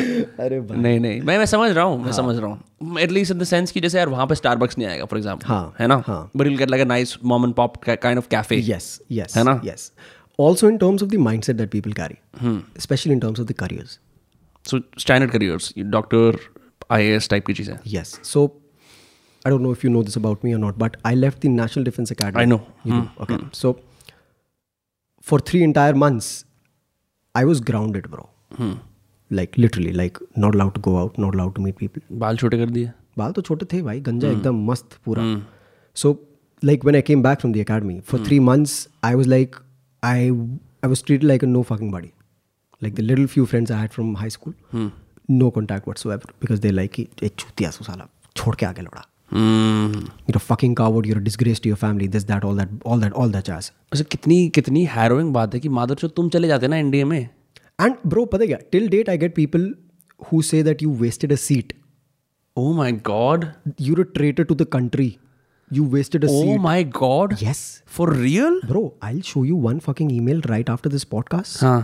अरे नहीं नहीं। मैं मैं समझ रहा हूँ मैं समझ रहा हूँ। एटलीस्ट इन द सेंस कि जैसे यार वहाँ पे स्टारबक्स नहीं आएगा फॉर एग्ज़ाम्पल हाँ है ना? हाँ। But will get like a nice mom and pop kind of cafe yes yes है ना? Yes also in terms of the mindset that people carry specially in terms of the careers so standard careers doctor I type की चीज़ें। Yes so I don't know if you know this about me और not but I left the National Defence Academy I know okay so for three entire months i was grounded bro. Like literally like not allowed to go out not allowed to meet people. बाल छोटे कर दिए? बाल तो छोटे थे भाई गंजा एकदम मस्त पूरा। So like when I came back from the academy for three months I was like I I was treated like a no fucking body like the little few friends I had from high school no contact whatsoever because they like चूतिया सो साला छोड़ के आगे लौड़ा। हम्म you're a fucking coward you're a disgrace to your family this that all that all that all that jazz वैसे कितनी कितनी harrowing बात है कि मादर चो तुम चले जाते ना इंडिया में and bro पता क्या till date i get people who say that you wasted a seat oh my god you're a traitor to the country you wasted a oh seat my god yes for real Bro, I'll show you one fucking email right after this podcast. हाँ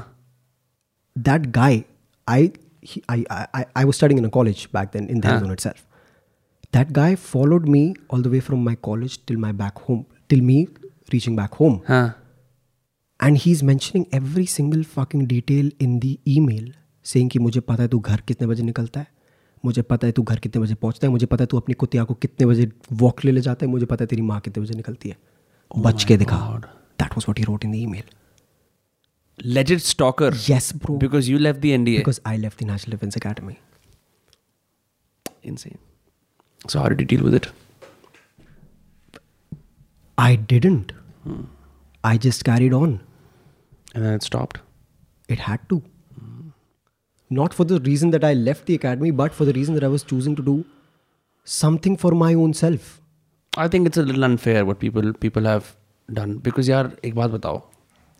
That guy, I, he, I, I, I- was studying in a college back then in Dehradun itself. That guy followed me all the way from my college till my back home, till me reaching back home. हाँ And he's mentioning every single fucking detail in the email, saying कि मुझे पता है तू घर कितने बजे निकलता है मुझे पता है तू घर कितने बजे पहुँचता है मुझे पता है तू अपनी कुतिया को कितने बजे वॉक ले ले जाता है मुझे पता है तेरी माँ कितने बजे निकलती है बच के दिखा that was what he wrote in the email legit stalker Yes, bro. because you left the NDA Because I left the National Defense Academy. insane so how did you deal with it I didn't. I just carried on. and then it stopped It had to. Not for the reason that I left the academy, but for the reason that I was choosing to do something for my own self. I think it's a little unfair what people people have done because यार एक बात बताओ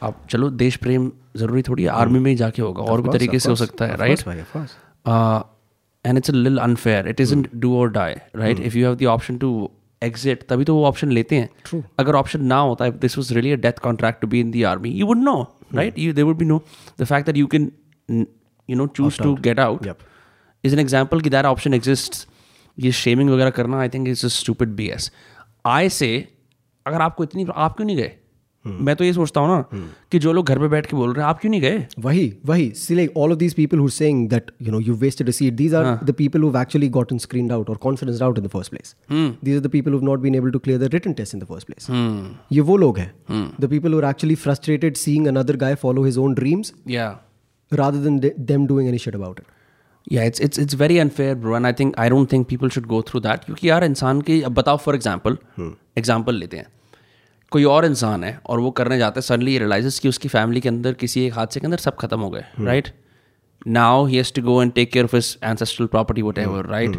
आप चलो देश प्रेम जरूरी थोड़ी है आर्मी में ही जाके होगा और भी तरीके से हो सकता है right Uh, and it's a little unfair. It isn't do or die, right? If you have the option to exit, तभी तो वो option लेते हैं. True. अगर option ना होता, if this was really a death contract to be in the army, you would know, right? You, there would be no. The fact that you can, n- you know, choose to get out Yep. is an example कि that option exists. ये shaming वगैरह करना, I think is just stupid BS. I say, अगर आपको इतनी आप क्यों नहीं गए? मैं तो ये सोचता हूँ ना कि जो लोग घर पे बैठ के बोल रहे हैं आप क्यों नहीं गए? वही वही see like all of these people who saying that you know you wasted seat these are the people who actually gotten screen out और confidence out in the first place these are the people who not been able to clear the written test in the first place ये वो लोग हैं। The people who actually frustrated seeing another guy follow his own dreams या rather than them doing any shit about it या it's it's it's very unfair bro and I think I don't think people should go through that क्योंकि यार इंसान की बताओ for example example लेते हैं। कोई और इंसान है और वो करने जाता है सडनली रियलाइजेस कि उसकी फैमिली के अंदर किसी एक हादसे के अंदर सब खत्म हो गए right now he has to go and take care of his ancestral property whatever right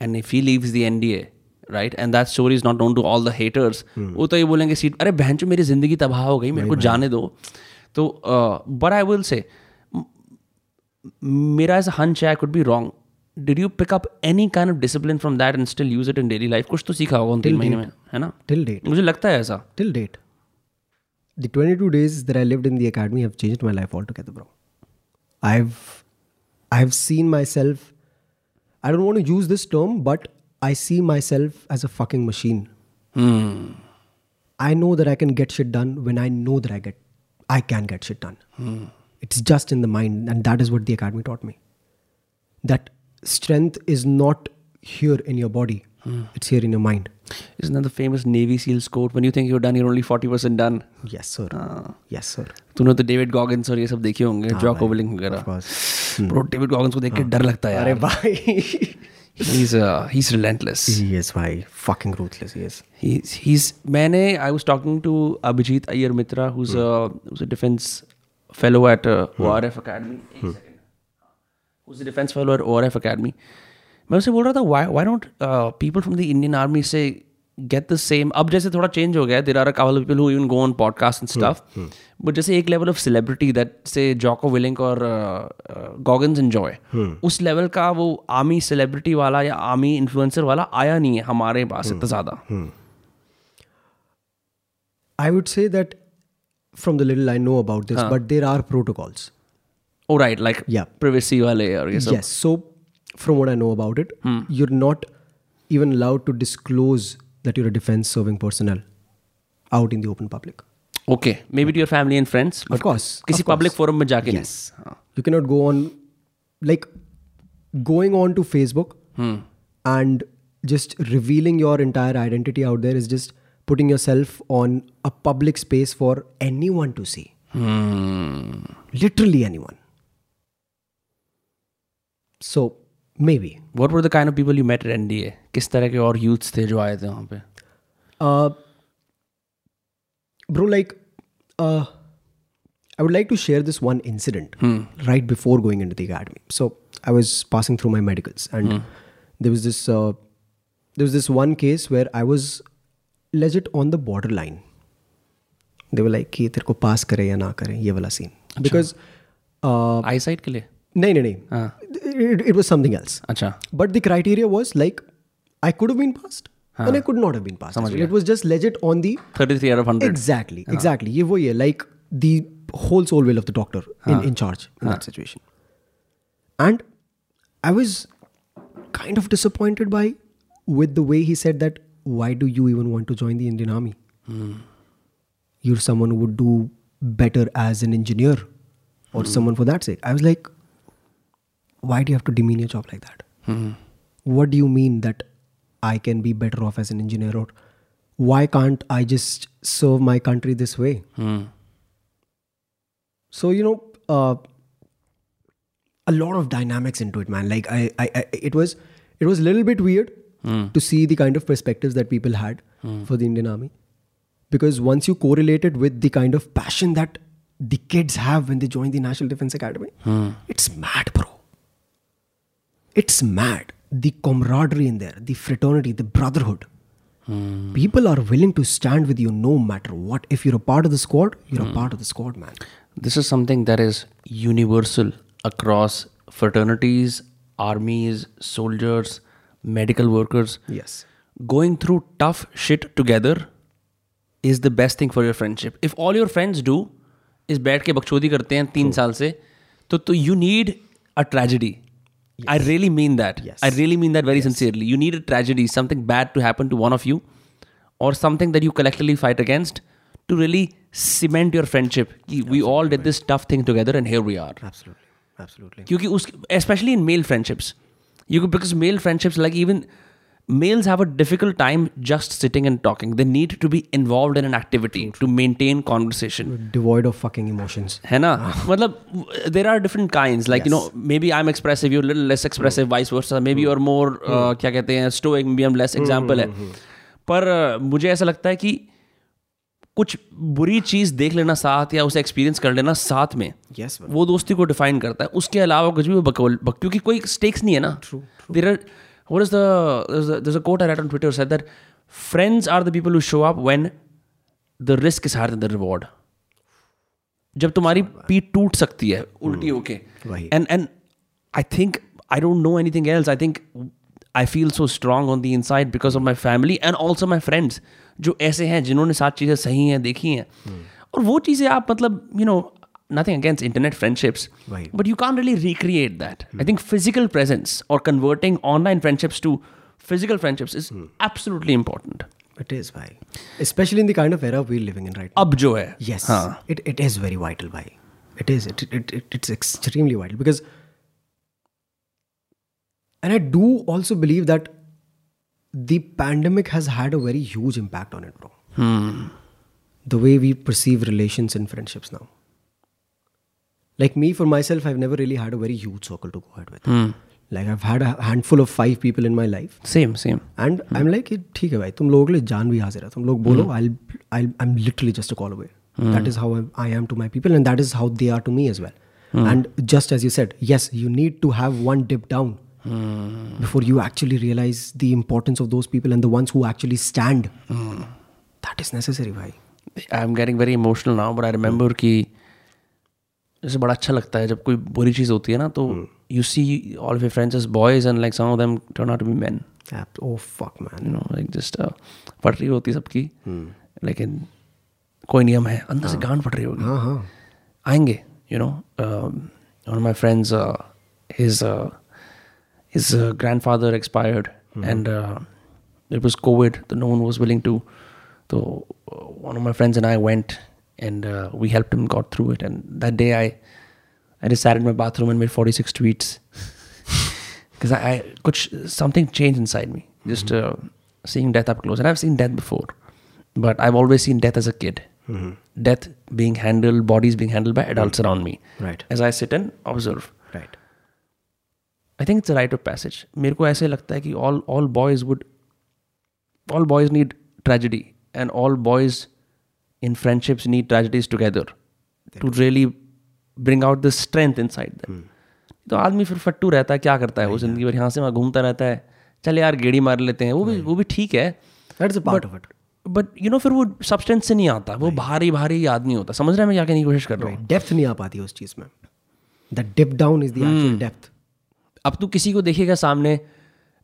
and if he leaves the N D A right and that story is not known to all the haters वो तो ये बोलेंगे seat अरे बहन चो मेरी ज़िंदगी तबाह हो गई मेरे को जाने दो। तो बट आई विल से मेरा as hunch I could be wrong Did you pick up any kind of discipline from that and still use it in daily life कुछ तो सीखा होगा उन तीन महीने में है ना Till date. मुझे लगता है ऐसा Till date. The 22 days that I lived in the academy have changed my life altogether, bro. I've I've seen myself I don't want to use this term, but I see myself as a fucking machine. I know that I can get shit done when I know that I get I can get shit done. It's just in the mind, and that is what the academy taught me. That strength is not here in your body; it's here in your mind. Isn't that the famous Navy SEALs quote? When you think you're done, you're only 40% done. Yes, sir. Yes, sir. तूने तो David Goggins और ये सब देखे होंगे Jocko ओवलिंग Of वगैरह course. Bro David Goggins को देख के डर लगता है अरे यार भाई he's uh, he's relentless he is भाई fucking ruthless he is he's he's मैंने I was talking to Abhijit Iyer Mitra who's a who's a defense fellow at uh, ORF Academy एक उस defence follower O R F academy मैं उसे बोल रहा था why why don't people from the Indian army से get the same अब जैसे थोड़ा चेंज हो गया there are all people who even go on podcast and stuff but जैसे एक लेवल ऑफ़ सेलिब्रिटी दैट से जॉको विलिंक और uh, uh, गॉगन्स एंजॉय उस लेवल का वो आर्मी सेलिब्रिटी वाला या आर्मी इन्फ्लुएंसर वाला आया नहीं है हमारे पास इतना ज़्यादा। I would say that from the little I know about this but there are protocols Oh right, like Yeah. privacy wale or ये सब. Yes. So, from what I know about it, you're not even allowed to disclose that you're a defense serving personnel out in the open public. Okay, maybe to your family and friends. Of course. किसी of course. public forum में जाके Yes. You cannot go on, like, going on to Facebook and just revealing your entire identity out there is just putting yourself on a public space for anyone to see. Hmm. Literally anyone. So maybe whatever the kind of people you met N D A किस तरह के और youths थे जो आए थे वहाँ पे? Bro like I would like to share this one incident right before going in to the so I was passing through my medicals and there was this there was this one case where I was ledge it on the borderline they वो like कि तेरे को पास करें या ना करें ये वाला सीन बिकॉज़ आई साइड के लिए? नहीं नहीं नहीं। हाँ। it, it was something else. अच्छा. But the criteria was like I could have been passed and I could not have been passed. as well. It was just legit on the 33 out of 100. Exactly, exactly. ये वही है like the whole soul will of the doctor in, in charge in that situation. And I was kind of disappointed by with the way he said that why do you even want to join the Indian army? You're someone who would do better as an engineer or someone for that sake. I was like, why do you have to demean your job like that? Hmm. What do you mean that I can be better off as an engineer or why can't I just serve my country this way? Hmm. So you know, uh, a lot of dynamics into it, man. Like I, I, I it was, it was a little bit weird hmm. to see the kind of perspectives that people had for the Indian Army, because once you correlate it with the kind of passion that the kids have when they join the National Defense Academy, it's mad, bro It's mad. The camaraderie in there, the fraternity, the brotherhood. People are willing to stand with you no matter what. If you're a part of the squad, you're a part of the squad, man. This is something that is universal across fraternities, armies, soldiers, medical workers. Yes. Going through tough shit together is the best thing for your friendship. If all your friends do is बैठ के बकचोदी करते हैं तीन साल से तो तो you need a tragedy. I really mean that. Yes. I really mean that very sincerely. You need a tragedy, something bad to happen to one of you, or something that you collectively fight against to really cement your friendship. कि We all did this tough thing together, and here we are. Absolutely. Absolutely. क्योंकि उस especially in male friendships you could, because male friendships like even males have a difficult time just sitting and talking they need to be involve in an activity to maintain conversation devoid of fucking emotions है ना? मतलब there are different kind like you know maybe I am expressive you little less expressive vice versa maybe और more क्या कहते हैं स्टो एक मे less example है. पर uh, मुझे ऐसा लगता है कि कुछ बुरी चीज़ देख लेना साथ या उसे एक्सपीरियंस कर लेना साथ में वो दोस्ती को डिफाइन करता है। उसके अलावा कुछ भी वो बकवल क्योंकि कोई स्टेक्स नहीं है ना। There are what is the there's a, there's a quote I read on Twitter said that friends are the people who show up when the risk is higher than the reward. जब तुम्हारी पीठ टूट सकती है। उल्टी होके। And and I think I don't know anything else I think I feel so strong on the inside because of my family and also my friends जो ऐसे हैं जिन्होंने सात चीज़ें सही हैं देखी हैं। और वो चीज़ें आप मतलब you know nothing against internet friendships, right. but you can't really recreate that. Mm. I think physical presence or converting online friendships to physical friendships is mm. absolutely important. It is, why Especially in the kind of era we're living in right now. Ab jo hai. Yes. It, it is very vital, why It is. It, it, it, it's extremely vital because. And I do also believe that the pandemic has had a very huge impact on it, bro. Hmm. The way we perceive relations and friendships now. Like me, for myself, I've never really had a very huge circle to go ahead with. Like I've had a handful of five people in my life. Same same and I am like ठीक है भाई तुम लोगों के लिए जान भी हाजिर है। तुम लोग बोलो I I I am literally just a call away that is how I am to my people and that is how they are to me as well and just as you set yes you need to have one dip down before you actually realise the importance of those people and the ones who actually stand that is necessary भाई I am getting very emotional now but I remember कि जैसे बड़ा अच्छा लगता है जब कोई बुरी चीज़ होती है ना तो you see all of your friends as boys and like some of them turn out be man you know like just पट रही होती है सबकी लेकिन कोई नियम है अंदर से गांड पड़ रही होगी। हाँ हाँ। आएँगे you know one my friends his his uh, grandfather expired and uh, it was covid so no one was willing to so uh, one of my friends and i went and uh, we helped him got through it and that day i i just sat in my bathroom and made 46 tweets because I, I could something changed inside me just uh, seeing death up close and i've seen death before but i've always seen death as a kid death being handled bodies being handled by adults around me Right. as i sit and observe right I think it's rite of passage मेरे को ऐसे लगता है कि all all boys would all boys need tragedy and all boys In friendships need tragedies together to really bring out the strength inside them तो आदमी फिर फट्टू रहता है क्या करता है? वो ज़िंदगी भर यहाँ से वहाँ घूमता रहता है। चल यार गेड़ी मार लेते हैं। वो भी वो भी ठीक है। बट यू नो फिर वो सब्सटेंस से नहीं आता। वो भारी भारी आदमी होता समझ रहा है मैं क्या कहने की कोशिश कर रहा हूँ? डेप्थ नहीं आ पाती उस चीज़ में। The dip down is the depth अब तू किसी को देखेगा सामने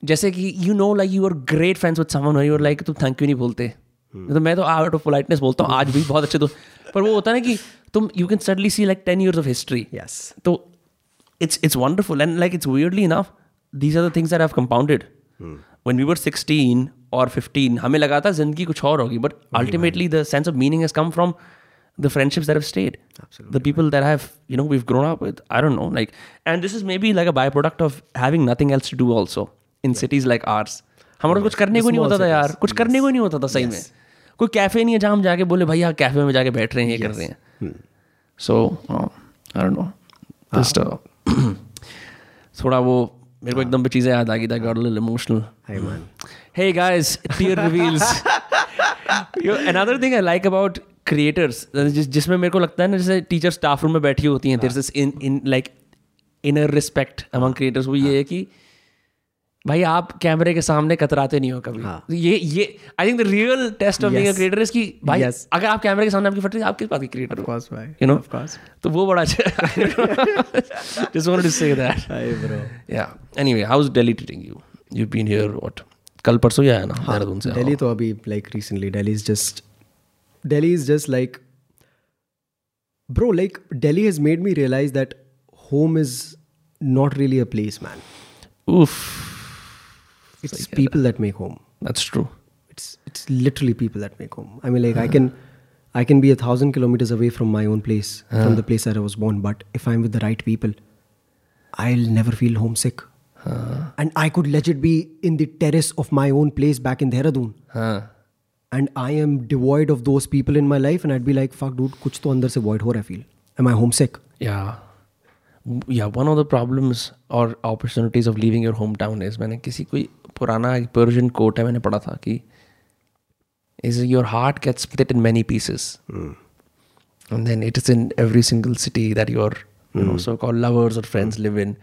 जैसे कि you know like you are great friends with someone you are like तू थैंक यू नहीं बोलते तो मैं तो आर्ट ऑफ़ पोलाइटनेस बोलता हूँ आज भी बहुत अच्छे दोस्त पर वो होता है कि तुम you can suddenly see like ten years of history yes तो it's it's wonderful and like it's verily enough these are the things are have compounded when we were sixteen और फिफ्टीन हमें लगा था ज़िंदगी कुछ और होगी but ultimately the sense of meaning has come from the friendships that have the people that have you know we grown up with I don't like and this is maybe like a byproduct of having nothing else to do also in cities like ours हमारा कुछ करने को नहीं होता था यार। कुछ करने को नहीं होता था सही में। कोई कैफ़े नहीं है जहाँ हम जाके बोले हाँ कैफ़े में जाके बैठ रहे हैं ये कर रहे हैं. So I don't know just थोड़ा वो मेरे को एकदम पे चीज़ें याद आ गई था got little emotional tear reveals. you, another thing I like about creators, जिस जिसमें मेरे को लगता है ना जैसे टीचर स्टाफ रूम में बैठी होती हैं there this in in like inner respect among creators वो ये है कि भाई आप कैमरे के सामने कतराते नहीं हो कभी। हाँ. ये ये I think the real test of being a creator is की भाई yes. अगर आप कैमरे के सामने आपकी फटी आप किस बात के क्रिएटर ऑफ़ कोर्स भाई। यू नो ऑफ़ कोर्स तो वो बड़ा अच्छा just wanted to say that I bro या anyway how is Delhi treating you you been here what कल परसों ही ना हाँ, देहरादून से? हाँ। दिल्ली तो अभी like recently Delhi is just Delhi is just like bro like Delhi has made me realise that home is not really a place man उफ It's people that make home. That's true. It's it's literally people that make home. I mean like I can I can be a thousand kilometers away from my own place, from the place that I was born, but if I'm with the right people, I'll never feel homesick. And I could legit be in the terrace of my own place back in Dehradun. हाँ and I am devoid of those people in my life, and I'd be like, fuck, dude, कुछ तो अंदर से void हो रहा है feel. Am I homesick? Yeah. Yeah, one of the problems or opportunities of leaving your hometown is मैंने किसी कोई पुराना एक पर्जियन कोट है मैंने पढ़ा था कि is your heart get split in many pieces and then it is in every single city that your so called lovers और फ्रेंड्स लिव इन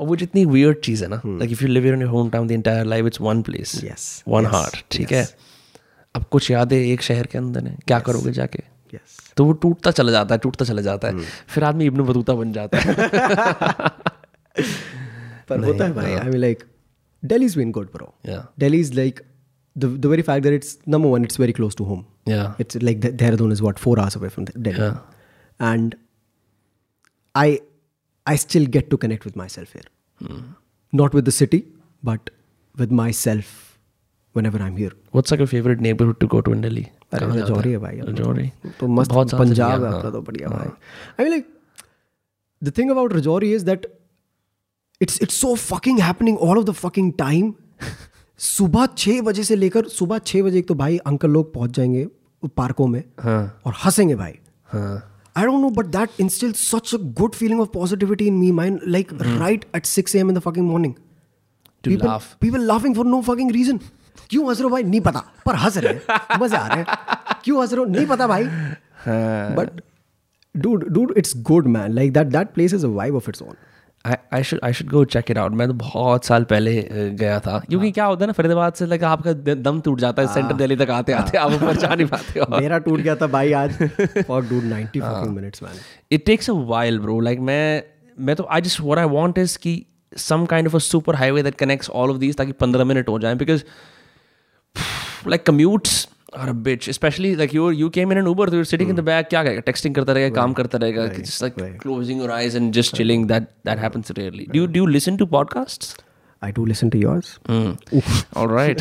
और वो जितनी वियर्ड चीज़ है ना like if you live in hometown the entire life it's one place one heart ठीक है? अब कुछ यादें एक शहर के अंदर है क्या yes. करोगे जाके? तो वो टूटता चला जाता है टूटता चला जाता है। hmm. फिर आदमी इब्न बतूता बन जाता है। पर होता है भाई I like Delhi's been good, bro. Yeah. Delhi's like the the very fact that it's number one, it's very close to home. Yeah. It's like De- Dehradun is what four hours away from Delhi, Yeah. and I I still get to connect with myself here, Hmm. not with the city, but with myself whenever I'm here. What's like your favorite neighborhood to go to in Delhi? अरे कहाँ जाता रजौरी है भाई अपना रजौरी तो मस्त बहुत साल से पंजाब नहीं है गया, अपना हाँ। तो बढ़िया भाई I mean like the thing about Rajouri is that it's it's so fucking happening all of the fucking time सुबह छः बजे से लेकर सुबह छः बजे तो भाई अंकल लोग पहुँच जाएँगे पार्कों में हाँ और हंसेंगे भाई हाँ I don't know, but that instills such a good feeling of positivity in me, man. Like right at 6 a.m. in the fucking morning. To people, laugh. People laughing for no fucking reason. क्यों हंस रहे हो भाई नहीं पता पर हंस रहे हैं मज़े आ रहे हैं क्यों हंस रहे हो नहीं पता भाई but dude dude it's good man like that that place is a vibe of its own I should I should go check it out मैं तो बहुत साल पहले गया था। क्योंकि हाँ। क्या होता है ना फरीदाबाद से लगा आपका दम टूट जाता है सेंटर हाँ। दिल्ली तक आते आते आप ऊपर जा नहीं पाते हो। मेरा टूट गया था भाई आज for two minutes it takes a while bro like मैं मैं तो आई जिस वॉट आई वॉन्ट इज़ की some kind of a super highway that connects all of these ताकि पंद्रह मिनट हो जाए because like commutes are a bitch especially like you you came in an uber so you're sitting in the back क्या करेगा texting करता रहेगा काम करता रहेगा just like closing your eyes and just chilling that that happens rarely do you do you listen to podcasts I do listen to yours. all right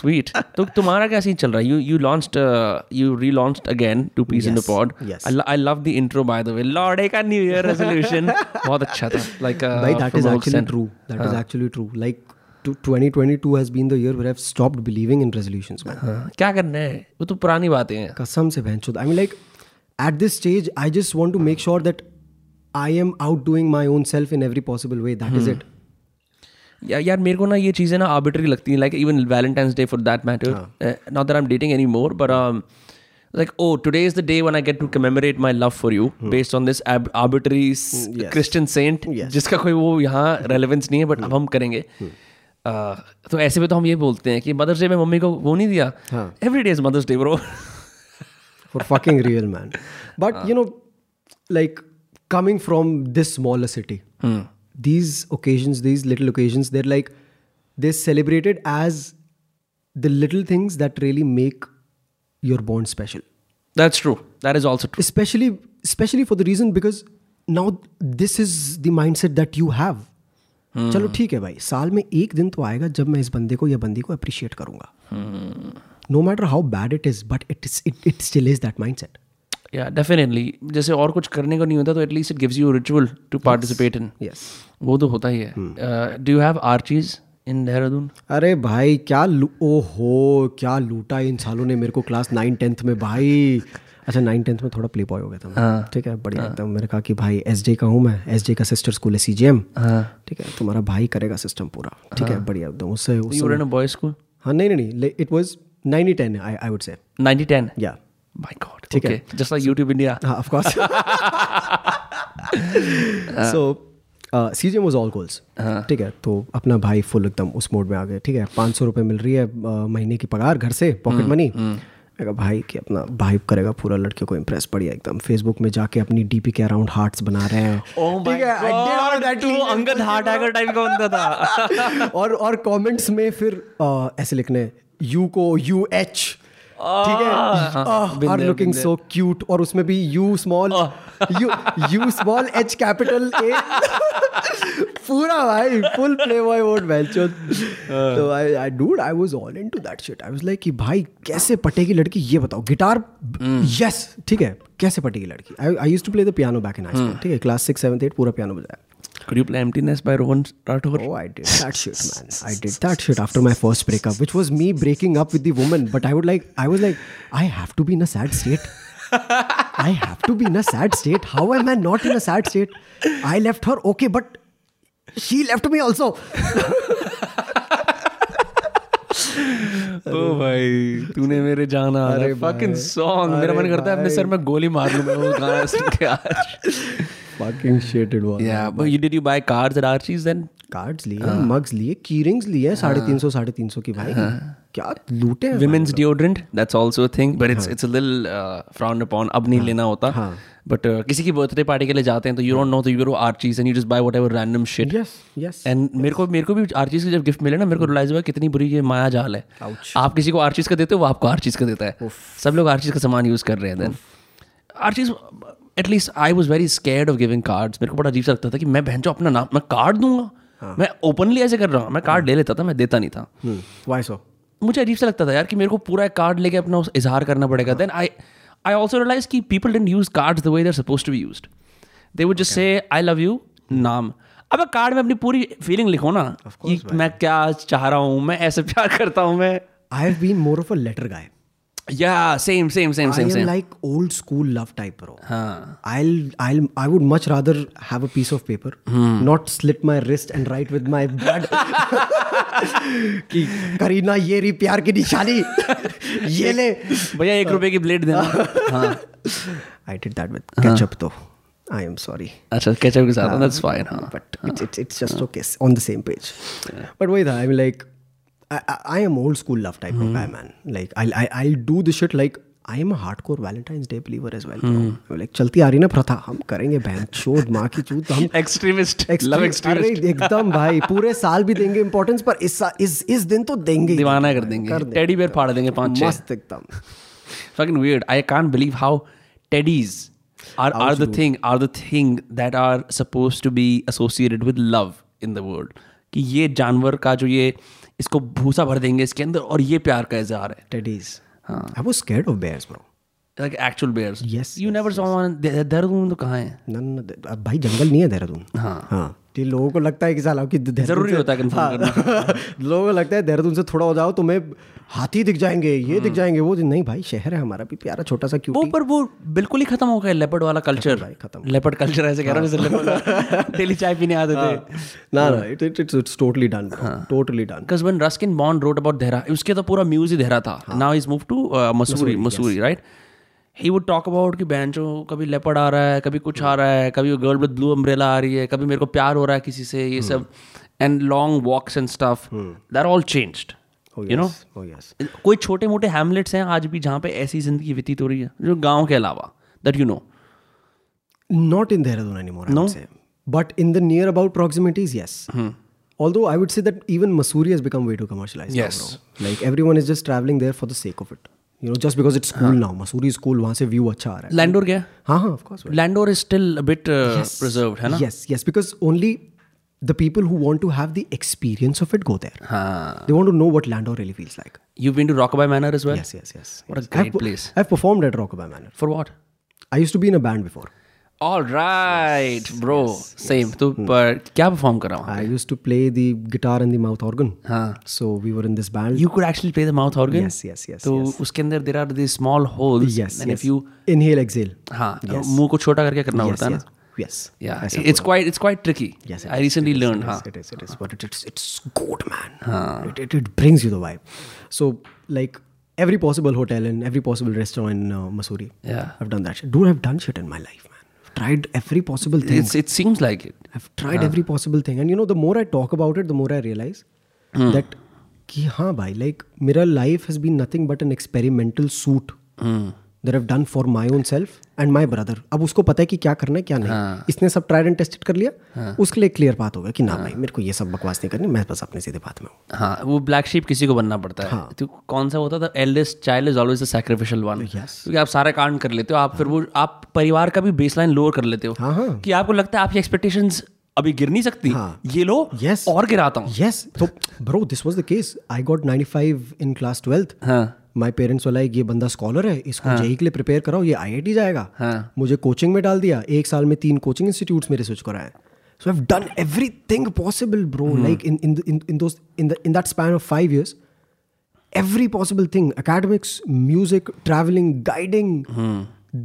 sweet तो तुम्हारा क्या सीन चल रहा है you you launched uh, you relaunched again two piece in the Yes, pod yes. I, lo- I love the intro by the way लौड़े का new year resolution बहुत अच्छा था like uh, Bhai, that from is Oak actually Cent. true. That is actually true. Like, to 2022 has been the year where I've stopped believing in resolutions, man. हाँ, क्या करना है वो तो पुरानी बातें हैं Kasam se bhenchod. I mean, like, at this stage, I just want to make sure that I am outdoing my own self in every possible way. That is it. या यार मेरे को ना ये चीज़ें ना आर्बिट्री लगती हैं like even Valentine's Day for that matter not that I am dating any more but like oh today is the day when i get to commemorate my love for you based on this ab- arbitrary s- christian saint Yes. जिसका कोई वो यहाँ relevance नहीं है but अब हम करेंगे Uh, तो ऐसे में तो हम ये बोलते हैं कि मदर्स डे में मम्मी को वो नहीं दिया। Every day is Mother's Day bro for fucking real man but you know like coming from this small city these occasion these little occasion there like this celebrated as the little things that really make your bond special that's true that is also specially specially for the reason because now this is the mind set that you have चलो ठीक है भाई साल में एक दिन तो आएगा जब मैं इस बंदे को या बंदी को अप्रिशिएट करूँगा। No matter how bad it is but it it it still is that mind set yeah definitely जैसे और कुछ करने को नहीं होता तो at least it gives you ritual to participate in yes वो तो होता ही है। Do you have Archies in Dehradun अरे भाई क्या लू- ओहो क्या लूटा इन सालों ने मेरे को क्लास नाइन टेंथ में भाई। अच्छा नाइन टेंथ में थोड़ा प्ले बॉय हो गया था मैं। ठीक है? बढ़िया एकदम। मैंने कहा कि भाई एस का हूँ मैं। एस का सिस्टर स्कूल है सी ठीक है? तुम्हारा भाई करेगा सिस्टम पूरा। ठीक है? बढ़िया एकदम। उससे बॉय स्कूल हाँ नहीं नहीं it was ninety ten I I would say 90 10 yeah my god ठीक है। Just like YouTube India. हाँ of course so C J was all goals ठीक है? तो अपना भाई फुल एकदम उस मोड में आ गए। ठीक है? पाँच सौ रुपये मिल रही है uh, महीने की पगार घर से पॉकेट मनी मैं कहा भाई कि अपना भाई करेगा पूरा लड़के को इम्प्रेस बढ़िया एकदम। फेसबुक में जाके अपनी डीपी के अराउंड हार्ट्स बना रहे हैं। ठीक है अंगद हार्ट हैकर टाइप का बंदा था। और और कमेंट्स में फिर ऐसे लिखने यू को यू एच ठीक है? आर लुकिंग सो क्यूट और उसमें भी U small U U small H capital A पूरा भाई फुल प्ले बॉय मोड बेंचो तो I I dude I was all into that shit I was like कि भाई कैसे पटेगी लड़की? ये बताओ गिटार यस ठीक है कैसे पटेगी लड़की? I I used to play the piano back in high school ठीक है क्लास 6 7 8 पूरा पियानो बजाया। Could you play Emptiness by Rowan Rathore? Oh, I did that shit, man. I did that shit after my first breakup, which was me breaking up with the woman. But I would like, I was like, I have to be in a sad state. I have to be in a sad state. How am I not in a sad state? I left her, okay, but she left me also. ओ भाई तूने मेरे जाना अरे fucking song मेरा मन करता है अपने सर में गोली मार लूँ मैं वो गाना सुन के आज Fucking shit it was. yeah but you did you buy cards at Archie's then cards लिए मग्स लिए की रिंग्स लिए साढ़े तीन सौ साढ़े तीन सौ की भाई क्या लूटे हैं women's deodorant that's also a thing but it's it's a little uh, frowned upon अब नहीं लेना होता but uh, किसी की बर्थडे पार्टी के लिए जाते हैं तो you don't know तो you go to Archie's and you just buy whatever random shit yes yes and मेरे को मेरे को भी आर्चिस की जब गिफ्ट मिले ना मेरे को रियलाइज़ हुआ कितनी बुरी ये माया जाल है आप किसी को आर्चिस का देते हो वो आपको आर्चिस का देता है सब लोग आर्चिस का सामान यूज़ कर रहे हैं then Archies at least I was very scared of giving cards मेरे को बड़ा अजीब सा लगता था कि मैं बहन जो अपना नाम मैं कार्ड दूँगा। हाँ. मैं ओपनली ऐसे कर रहा हूँ मैं कार्ड ले लेता था मैं देता नहीं था। वाई सो मुझे अजीब सा लगता था यार कि मेरे को पूरा एक कार्ड लेके अपना उस इजहार करना पड़ेगा। Then I I also realise कि people don't use cards the way they're suppose to be use they would just say I love you नाम अब कार्ड में अपनी पूरी फीलिंग लिखो ना कि मैं क्या चाह रहा हूँ मैं ऐसे प्यार करता हूँ मैं I have been more of a letter guy yeah same same same I same am same like old school love type, bro. हाँ I'll, I'll, I would much rather have a piece of paper, hmm. not slit my wrist and write with my blood. कि करीना ये रही प्यार की निशानी ये ले भैया एक रुपए की ब्लेड देना हाँ I did that with ketchup though. I am sorry. अच्छा केचप के साथ दैट्स फाइन हाँ But it's, it's, it's just okay on the same page. But wait, I mean like I, I, am old school love type mm. of guy, man. Like I'll I, I'll do the shit like I am hardcore Valentine's Day believer as well like चलती आ रही ना प्रथा हम करेंगे बहन शोध माँ की चूत हम एक्सट्रीमिस्ट लव एक्सट्रीमिस्ट एकदम भाई पूरे साल भी देंगे इंपॉर्टेंस पर इस इस इस दिन तो देंगे ही दीवाना कर देंगे कर। टेडी बेयर फाड़ देंगे पाँच मस्त एकदम fucking weird. I can't believe how teddies are, are the thing are the thing that are supposed to be associated with love in the world. कि ये जानवर का जो ये इसको भूसा भर देंगे इसके अंदर और ये प्यार का इजहार है। Teddies I was scared of bears bro like actual bears Yes, you never saw one Dehradun तो कहाँ है? अब भाई जंगल नहीं है देहरादून हाँ। हाँ। ये लोगों को लगता है कि साला कि ज़रूरी होता है हाँ। लोगों को लगता है देहरादून से थोड़ा हो जाओ तुम्हें हाथी दिख जाएँगे ये दिख जाएँगे वो नहीं भाई शहर है हमारा भी प्यारा छोटा सा क्यों वो पर वो बिल्कुल ही खत्म हो गया लेपर्ड वाला कल्चर भाई, खत्म। लेपर्ड कल्चर ऐसे कह रहा हूँ डेली चाय पीने आते थे। ना ना it it's it's totally done totally done Because when Ruskin Bond wrote about Dehra, उसके तो पूरा म्यूज ही देहरा था। Now is move to Mussoorie Mussoorie right he would talk about कि बैंचो कभी लेपर्ड आ रहा है कभी कुछ आ रहा है कभी गर्ल विद ब्लू अम्ब्रेला आ रही है कभी मेरे को प्यार हो रहा है किसी से ये सब and long walks and stuff that all changed you know yes कोई छोटे मोटे हैमलेट्स हैं आज भी जहाँ पे ऐसी ज़िंदगी व्यतीत हो रही है जो गाँव के अलावा that you know not in Dehradun any more no but in the near about proximities yes all I would say that even Mussoorie has become way too commercialise like everyone is just travelling there for the sake of it you know just because it's school now Mussoorie school वहाँ से view अच्छा आ रहा है लैंडोर क्या हाँ हाँ of course Landour is still bit preserve है ना yes yes because only the people who want to have the experience of it go there. हाँ They want to know what Landau really feels like. You've been to Rockabye Manor as well? Yes, yes, yes. What a yes. great I've, place. I've performed at Rockabye Manor. For what? I used to be in a band before. All right, bro. Same. तो पर क्या perform कर रहा हूँ I used to play the guitar and the mouth organ. हाँ So we were in this band. You could actually play the mouth organ. Yes, yes, yes, तो yes. उसके अंदर there are these small holes. yes, And yes. if you inhale, exhale. हाँ मुंह को छोटा करके करना yes, होता है yes, ना. Yes. Yeah. It's quite it's quite tricky. Yes. I is, recently it is, learned. It is, huh? it is. It is. But it's it's good, man. Huh. It, it, it brings you the vibe. So like every possible hotel and every possible restaurant in uh, Missouri. Yeah. I've done that shit. Dude, I've done shit in my life, man. I've tried every possible thing. It's, it seems like it. I've tried huh. every possible thing. And you know, the more I talk about it, the more I realize hmm. that, ki, haan bhai, like, mirror life has been nothing but an experimental suit. Hmm. That I've done for my own self and my brother. अब उसको पता है कि क्या करना है क्या नहीं हाँ. इसने सब ट्राइड एंड टेस्टेड कर लिया हाँ. उसके लिए क्लियर बात हो गया कि ना हाँ. भाई मेरे को ये सब बकवास नहीं करनी मैं बस अपने सीधे बात में हूँ हाँ वो ब्लैक शीप किसी को बनना पड़ता है हाँ. तो कौन सा होता था eldest child is always sacrificial one क्योंकि आप सारे कांड कर लेते हो आप हाँ. फिर वो आप परिवार का भी बेस लाइन लोअर कर लेते हो हाँ, हाँ। कि आपको लगता है आपकी एक्सपेक्टेशन अभी गिर नहीं सकती हाँ. ये लो Yes. और गिराता हूँ यस तो bro this was the case I got 95 in class 12th हाँ माय पेरेंट्स वाला ये बंदा स्कॉलर है इसको हाँ. जेई के लिए प्रिपेयर कराओ ये आईआईटी जाएगा। हाँ। मुझे कोचिंग में डाल दिया एक साल में तीन कोचिंग इंस्टीट्यूट मेरे स्विच कराए so I have done everything possible bro like in in in in in that span of 5 years every possible thing academics music traveling guiding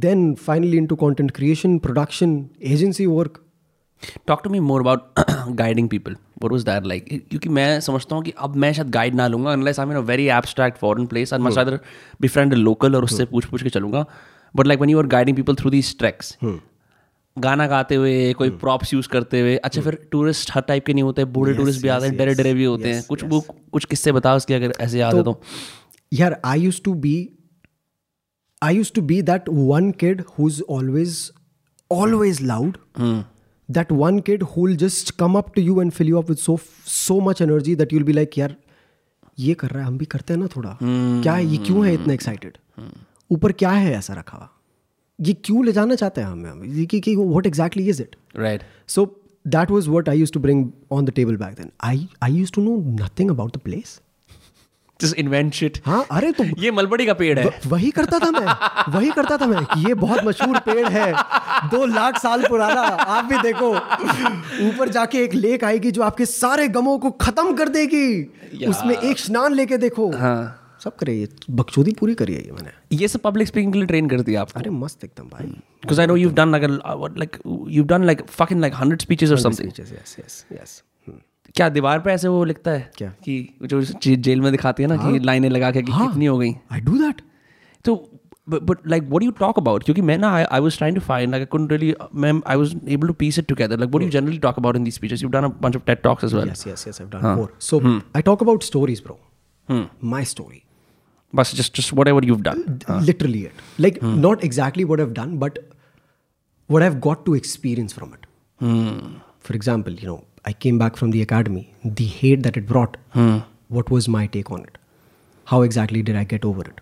then finally into content creation production agency work. Talk to me more about guiding people what was that like क्योंकि मैं समझता हूँ कि अब मैं शायद guide ना लूँगा unless I mean a very abstract foreign place I must other be friend local और उससे पूछ पूछ के चलूँगा. But like when you are guiding people through these tracks गाना गाते हुए कोई प्रॉप्स यूज़ करते हुए अच्छा फिर टूरिस्ट हर टाइप के नहीं होते बूढ़े टूरिस्ट भी आते हैं डरे डरे भी होते हैं। कुछ वो कुछ किस्से बताओ उसके अगर ऐसे याद है तो yeah i used to be i used to be that one kid who's always always loud. That one kid who'll just come up to you and fill you up with so so much energy that you'll be like यार ये कर रहा है हम भी करते हैं ना थोड़ा क्या है ये क्यों है इतना एक्साइटेड ऊपर क्या है ऐसा रखा हुआ ये क्यों ले जाना चाहते हैं हमें ये कि, कि what exactly is it right so that was what I used to bring on the table back then. I I used to know nothing about the place. Just invent shit हाँ अरे तो ये मलबड़ी का पेड़ है। व- वही करता था मैं वही करता था मैं कि ये बहुत मशहूर पेड़ है दो लाख साल पुराना आप भी देखो। ऊपर जाके एक लेक आएगी जो आपके सारे गमों को खत्म कर देगी। उसमें एक स्नान लेके देखो। हाँ। सब करे ये बकचोदी पूरी करी है ये मैंने। ये सब पब्लिक स्पीकिंग के लिए ट्रेन कर दिया आपको। अरे मस्त एकदम भाई। You've done like a uh, what like you've done like fucking like hundred speeches or yes yes yes yes क्या दीवार पे ऐसे वो लिखता है क्या? कि जो जे- जेल में दिखाती है ना कि लाइनें लगा के कि कितनी हो गई आई डू दैट तो but like what you talk about क्योंकि मैं ना I was trying to find like I couldn't really मैं I was able to piece it together like what you generally talk about in these speeches you done a bunch of TED talks as well Yes, yes, yes. I've done four. So I talk about stories, bro. My story. But just just whatever you've done. literally it like not exactly what i've done but what i've got to experience from it for example you know i came back from the academy. The hate that it brought hmm. what was my take on it? How exactly did i get over it?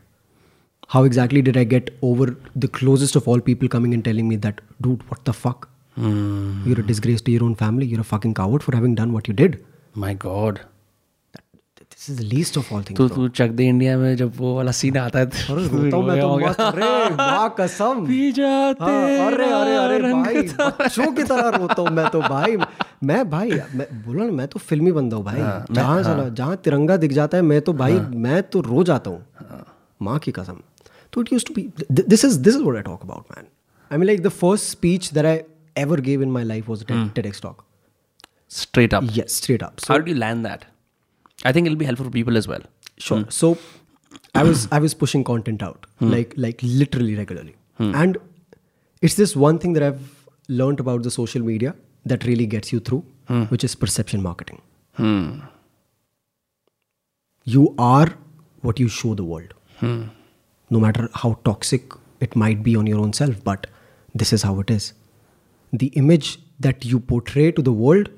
How exactly did i get over the closest of all people coming and telling me that dude what the fuck? Hmm. You're a disgrace to your own family. You're a fucking coward for having done what you did. My God. This is the least of all things तू तू चक दे India में जब वो वाला scene आता है अरे रोता हूँ मैं तो मस्त। अरे माँ कसम। पी जाते हाँ, अरे अरे अरे भाई बच्चों की तरह रोता हूँ मैं तो भाई। मैं भाई मैं बोला ना मैं तो फिल्मी बंदा हूँ भाई। जहाँ चला जहाँ तिरंगा दिख जाता है मैं तो भाई मैं तो रो जाता हूँ। माँ की कसम। तो it use to be this is this is what I talk about man I mean like the first speech that I ever give in my life was TEDx talk. Straight up. yes straight up. So How did you land that? I think it'll be helpful for people as well. sure. Hmm. So i was i was pushing content out hmm. like like literally regularly. And it's this one thing that i've learned about the social media that really gets you through hmm. which is perception marketing. Hmm. you are what you show the world. No matter how toxic it might be on your own self but this is how it is. The image that you portray to the world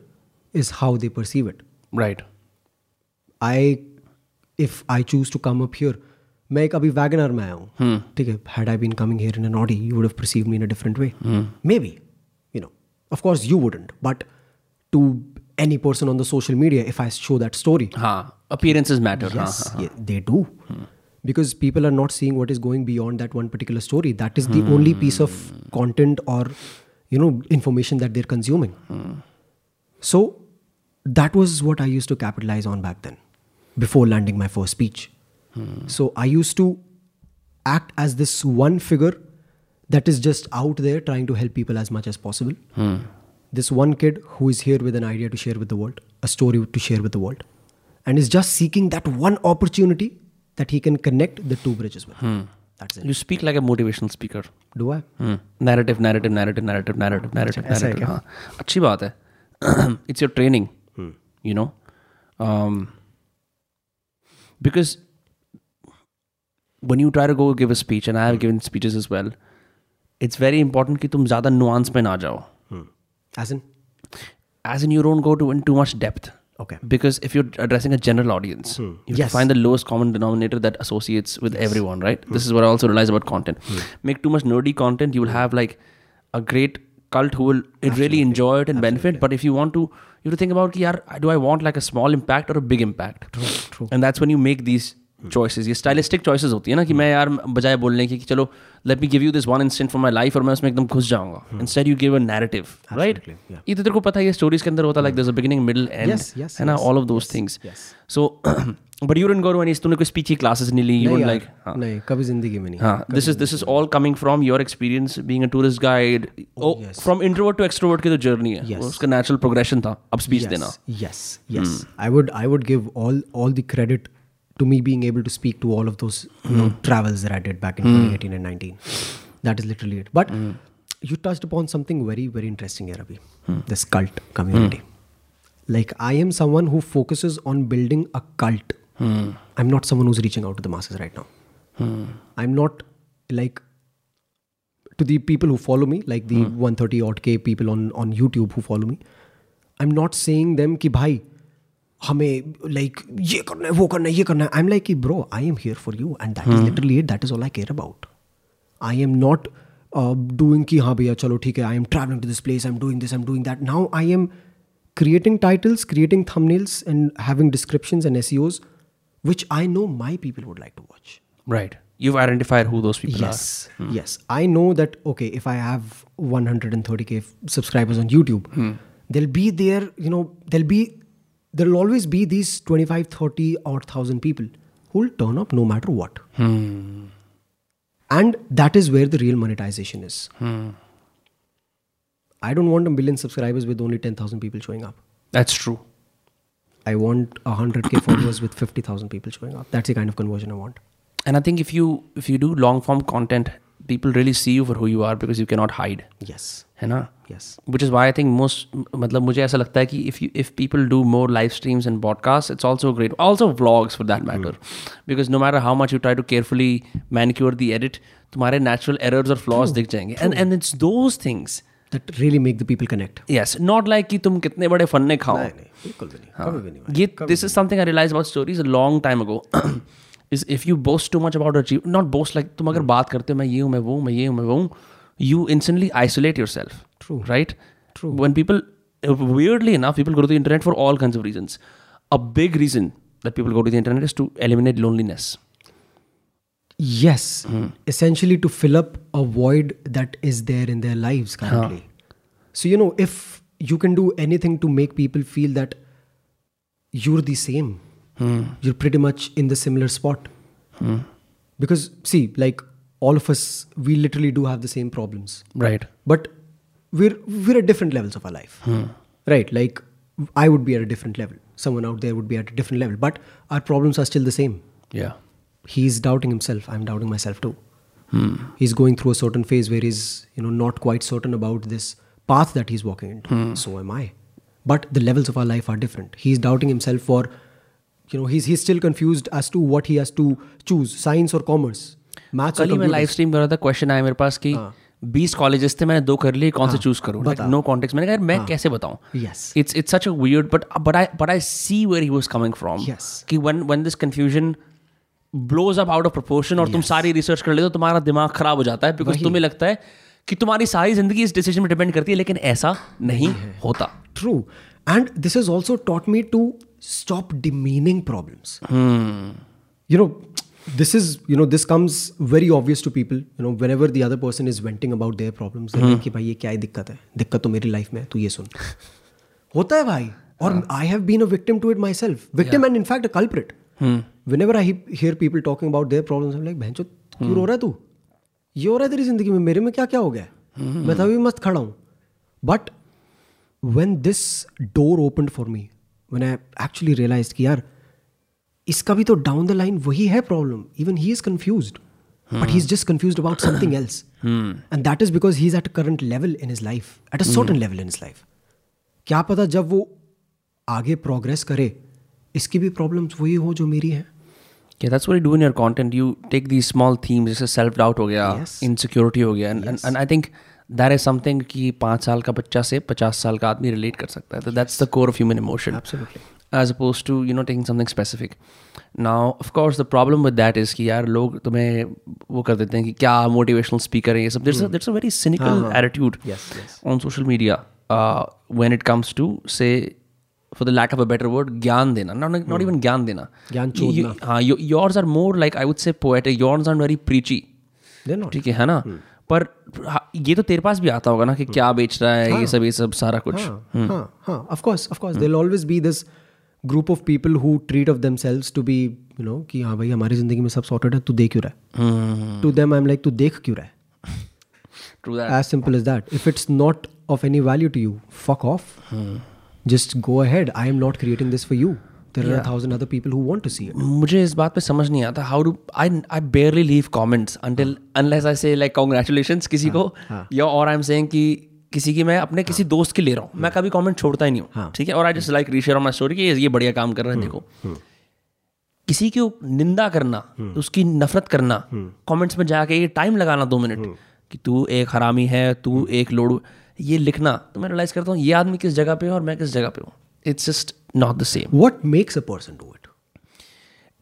is how they perceive it. Right. I if I choose to come up here मैं एक अभी Wagner में आया हूँ ठीक है had I been coming here in an Audi you would have perceive me in a different way maybe you know of course you wouldn't but to any person on the social media if I show that story हाँ. Appearances matter. हाँ, yes yeah, they do because people are not seeing what is going beyond that one particular story that is the only piece of content or you know information that they're consuming so that was what i used to capitalize on back then before landing my first speech so i used to act as this one figure that is just out there trying to help people as much as possible this one kid who is here with an idea to share with the world a story to share with the world and is just seeking that one opportunity that he can connect the two bridges with that's it You speak like a motivational speaker. do i Hmm. Narrative, narrative, narrative, narrative, narrative, narrative, ऐसा है narrative. हाँ. अच्छी बात है. It's your training. You know. Um, because when you try to go give a speech, and I have given speeches as well, it's very important कि तुम ज़्यादा nuance में ना जाओ. as in As in, you don't go to in too much depth. okay Because if you're addressing a general audience, you have to Yes. find the lowest common denominator that associates with everyone, right? This is what I also realize about content. Make too much nerdy content, you will have like a great cult who will really enjoy it and benefit. But if you want to, you have to think about, ki, yaar, do I want like a small impact or a big impact? true. And that's when you make these Hmm. Choices ये stylistic choices होती है ना कि मैं यार बजाय बोलने की चलो let me give you this one instance for my life और मैं उसमें एकदम घुस जाऊँगा। Instead you give a narrative right ये तो तेरे को पता है स्टोरीज के अंदर होता like this beginning middle end है ना? All of those things so but you go and तूने कोई स्पीच क्लासेस नहीं ली यू लाइक हाँ। कभी ज़िंदगी में नहीं। हाँ this is this is all coming from your experience being tourist guide from introvert to extrovert की तो जर्नी है। उसका नेचुरल प्रोग्रेशन था अब स्पीच देना। Credit hmm. to me being able to speak to all of those you know, hmm. travels that I did back in 2018 hmm. and 19. That is literally it. But hmm. you touched upon something very very interesting here Abhi. This cult community. Like i am someone who focuses on building a cult. I'm not someone who's reaching out to the masses right now. I'm not like to the people who follow me like the 130 odd k people on on youtube who follow me i'm not saying them ki bhai हमें like ये करना है वो करना है ये करना है आई एम लाइक कि bro I am here for you and that is literally it that is all I care about I am not doing कि हाँ भैया चलो ठीक है I am travelling to this place I am doing this I am doing that now I am creating titles creating thumbnails and having descriptions and seos which i know my people would like to watch Right. You've identified who those people yes yes i know that okay if i have 130k subscribers on youtube there'll be there you know there'll be there'll always be these 25 30 or 1000 people who'll turn up no matter what. And that is where the real monetization is. I don't want a million subscribers with only 10000 people showing up. That's true. i want 100k followers with 50000 people showing up. That's the kind of conversion i want. And I think if you if you do long form content people really see you for who you are because you cannot hide. Yes. है ना which is why I think most मतलब मुझे ऐसा लगता है कि if you if people do more live streams and broadcast it's also great also blogs for that matter because no matter how much you try to carefully manicure the edit तुम्हारे natural errors और flaws दिख जाएँगे. And and it's those things That really make the people connect. Yes, not like कि तुम कितने बड़े fun ने खाओ. बिल्कुल नहीं. हाँ. ये this is something I realized about stories a long time ago. is if you boast too much about achieve not boast तुम अगर hmm. बात करते हो मैं ये हूँ मैं वो मैं ये हूँ मैं वो instantly isolate yourself True. right? True. When people uh, weirdly enough people go to the internet for all kinds of reasons. A big reason that people go to the internet is to eliminate loneliness. Yes. Hmm. Essentially to fill up a void that is there in their lives currently. So you know if you can do anything to make people feel that you're the same hmm. you're pretty much in the similar spot. Hmm. Because see like all of us we literally do have the same problems. Right. But we're we're at different levels of our life right like i would be at a different level someone out there would be at a different level but our problems are still the same yeah he's doubting himself i'm doubting myself too he's going through a certain phase where he's you know not quite certain about this path that he's walking into so am i but the levels of our life are different he's doubting himself for you know he's he's still confused as to what he has to choose science or commerce maths or कल ही मैं computers. Live stream कर रहा था question आया मेरे पास कि बीस college थे मैंने दो कर लिए कौन से चूज़ करूँ? नो कॉन्टेक्ट मैंने कहा मैं कैसे बताऊँ? It's it's such a but but I see where he coming from कि one one this confusion blows up out of proportion और तुम सारी रिसर्च कर ले तो तुम्हारा दिमाग खराब हो जाता है बिकॉज़ तुम्हें लगता है कि तुम्हारी सारी ज़िंदगी इस डिसीज़न में डिपेंड करती है लेकिन ऐसा नहीं होता। True and this is also taught me to stop demeaning problem you know this is, you know, this comes very obvious to people. You know, whenever the other person is venting about their problems, they're like कि भाई ये क्या ही दिक्कत है दिक्कत तो मेरी life में है तू ये सुन होता है भाई और I have been a victim to it myself victim and in fact a culprit whenever I hear people talking about their problems like बहन क्यों रो रहा है तू ये हो रहा है तेरी ज़िंदगी में मेरे में क्या क्या हो गया है? मैं तो अभी मस्त खड़ा हूँ but when this door opened for me when i actually realized कि यार इसका भी तो डाउन द लाइन वही है problem even he is confused but he is just confused about something else and that is because he is at a current level in his life at a certain level in his life क्या पता जब वो आगे progress करे इसकी भी problems वही हो जो मेरी है Yeah, that's what you do in your content. You take these small themes, जैसे self doubt हो गया, Yes. insecurity हो गया, and, yes. and and I think that is something कि पाँच साल का बच्चा से पचास साल का आदमी relate कर सकता है. So that's the core of human emotion. Absolutely. As opposed to you know taking something specific now of course the problem with that is कि यार लोग तुम्हें वो कर देते हैं कि क्या मोटिवेशनल स्पीकर हैं ये सब। It's a very cynical attitude on social media when it comes to say for the lack of a better word ज्ञान देना। नॉट इवन ज्ञान देना। हाँ yours are more like I would say poet yours are very preachy ठीक है ना? पर हाँ, ये तो तेरे पास भी आता होगा ना कि क्या बेच रहा है ये सब ये सब सारा कुछ। Of of course course always be this group of people who treat of themselves to be you know कि हाँ भाई हमारी ज़िंदगी में सब सॉर्टेड है तू देख क्यों रहा है? To them I am like तू देख क्यों रहा है? As simple is that if it's not of any value to you fuck off just go ahead I am not creating this for you मुझे इस बात पर समझ नहीं आता how do I I barely leave comments unless I say like congratulation किसी को या और आई एम सेंग की किसी की मैं अपने किसी दोस्त की ले रहा हूँ। मैं कभी कमेंट छोड़ता ही नहीं हूँ। ठीक है? और I just like reshare on my story कि ये बढ़िया काम कर रहे हैं देखो। किसी की निंदा करना उसकी नफरत करना कमेंट्स में जाके ये टाइम लगाना दो मिनट कि तू एक हरामी है तू एक लोड़ू ये लिखना। तो मैं रियलाइज़ करता हूँ ये आदमी किस जगह पे है और मैं किस जगह पे हूँ। It's just not the same What makes a person do it?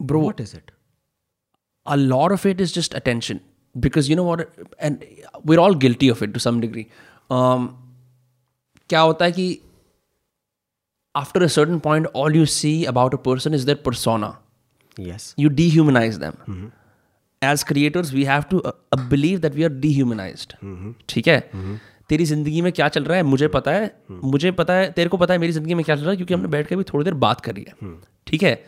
Bro. What is it? a lot of it is just attention because you know what? And we're all guilty of it to some degree um, Um, क्या होता है कि after a certain point all you see about a person is that persona yes you dehumanize them as creators we have to believe that we are dehumanize ठीक है? Mm-hmm. तेरी ज़िंदगी में क्या चल रहा है? मुझे पता है mm-hmm. मुझे पता है तेरे को पता है मेरी ज़िंदगी में क्या चल रहा है क्योंकि हमने बैठ कर भी थोड़ी देर बात करी है। mm-hmm. ठीक है?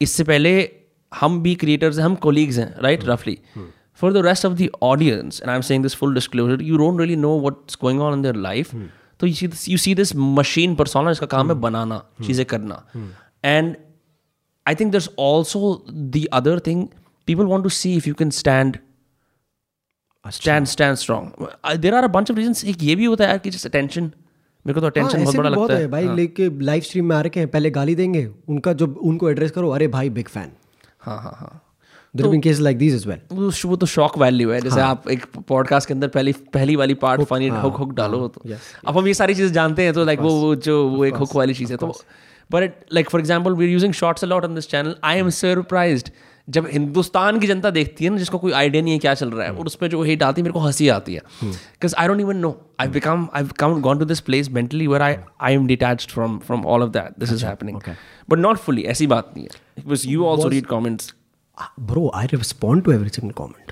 इससे पहले हम भी क्रिएटर्स हैं हम कोलीग्स हैं राइट रफली right? For the rest of the audience and I am saying this full disclosure you don't really know what's going on in their life तो you see this machine persona जिसका काम है बनाना चीज़ें करना। And I think there's also the other thing people want to see if you can stand stand stand strong there are a bunch of reasons एक ये भी होता है यार कि जस्ट अटेंशन मेरे को तो हाँ, अटेंशन बहुत बड़ा लगता है है। भाई लेके लाइव स्ट्रीम में आ रखे हैं पहले गाली देंगे उनका जब उनको एड्रेस करो अरे भाई बिग फ़ैन हाँ हाँ हाँ। There been cases like this as well वो वो तो शॉक वैल्यू है। जैसे आप एक पॉडकास्ट के अंदर पहली पहली वाली पार्ट फनी हुक हुक डालो तो। अब हम ये सारी चीज़ें जानते हैं तो लाइक वो जो वो एक हुक वाली चीज़ है तो but like for example we using shorts a lot on this channel I am surprised जब हिंदुस्तान की जनता देखती है ना जिसको कोई आइडिया नहीं है क्या चल रहा है और उस पर जो हेट आती है मेरे को हँसी आती है। Because I don't even know I become I come gone to this place mentally where I I am detached from from all of that this is happening but not fully ऐसी बात नहीं है। Because you also read comments Bro I respond to every single comment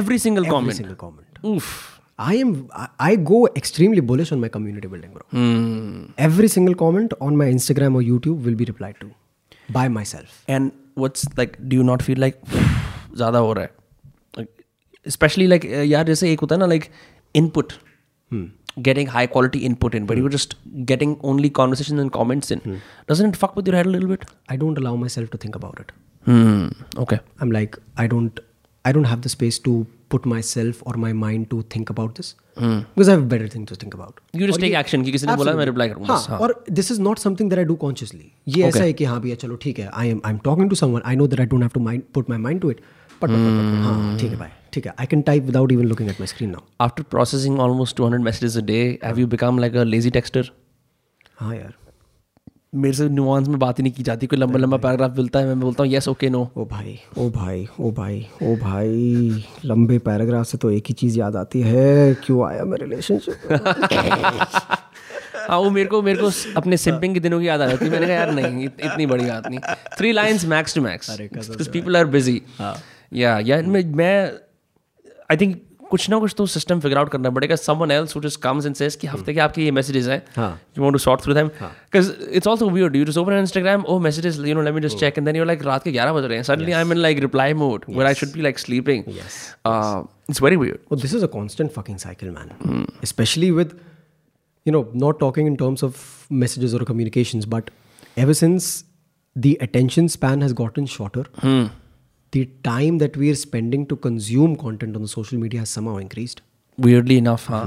every single every comment single comment oof I am I- I go extremely bullish on my community building, bro. Every single comment on my Instagram or YouTube will be replied to by myself. and what's like do you not feel like ज़्यादा हो रहा है like, especially like uh, यार जैसे एक होता है ना like input getting high quality input in but you're just getting only conversations and comments in doesn't it fuck with your head a little bit I don't allow myself to think about it. hmm okay I'm like I don't I don't have the space to put myself or my mind to think about this because I have better things to think about. you just take action कि किसी ने बोला मैं reply करूँगा हाँ बस, हाँ. और this is not something that I do consciously ये ऐसा है कि हाँ भैया चलो ठीक है I am I am talking to someone I know that I don't have to mind put my mind to it but हाँ ठीक है भाई ठीक है I can type without even looking at my screen now after processing almost 200 messages a day have you become like a lazy texter हाँ यार मेरे से नुआंस में बात ही नहीं की जाती कोई लंबा लंबा पैराग्राफ मिलता है मैं बोलता हूँ yes okay no. ओ भाई ओ भाई ओ भाई ओ भाई लंबे पैराग्राफ से तो एक ही चीज़ याद आती है क्यों आया मैं रिलेशनशिप हाँ वो मेरे को मेरे को अपने सिंपिंग के दिनों की याद आ जाती है मैंने कहा यार नहीं इत, इतनी बड़ी बात नहीं। Three lines max two max people are busy या मैं आई थिंक कुछ ना कुछ तो सिस्टम फिगर आउट करना पड़ेगा। Someone else which is comes and says कि हफ़्ते के आपके ये मैसेजेस हैं। You want to sort through them cuz it's also weird you just open Instagram oh messages you know let me just check and then you are like रात के 11 बज रहे हैं। Suddenly I am in like reply mode where I should be like sleeping it's very weird well this is a constant fucking cycle man specially with you know not talking in terms of messages और communications but ever since the attention span has gotten shorter the time that we are spending to consume content on the social media has somehow increased. weirdly enough हाँ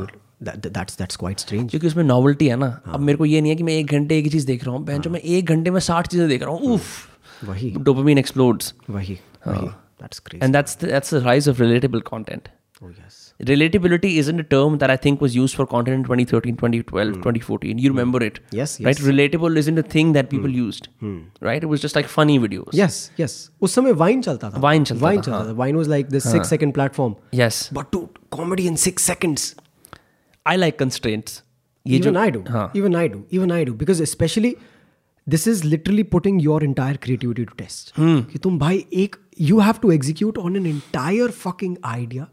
That, that- that's that's quite strange. क्योंकि उसमें novelty है ना अब मेरे को ये नहीं है कि मैं एक घंटे एक ही चीज़ देख रहा हूँ बहन जो मैं एक घंटे में साठ चीज़ें देख रहा हूँ उफ वही डोपामीन एक्सप्लोड्स वही वही that's crazy. and that's the, that's the rise of relatable content oh yes. relatability isn't a term that i think was used for content in 2013 2012 2014 you remember it Hmm. Yes, right relatable isn't a thing that people used right it was just like funny videos Yes, yes. उस समय wine चलता था Vine चलता wine था, चलता था Vine was like this 6 second platform yes but to comedy in 6 seconds i like constraints ये even जो I do. हाँ Even I do. Even I do. Because especially this is literally putting your entire creativity to test. Hmm. कि तुम भाई एक you have to execute on an entire fucking idea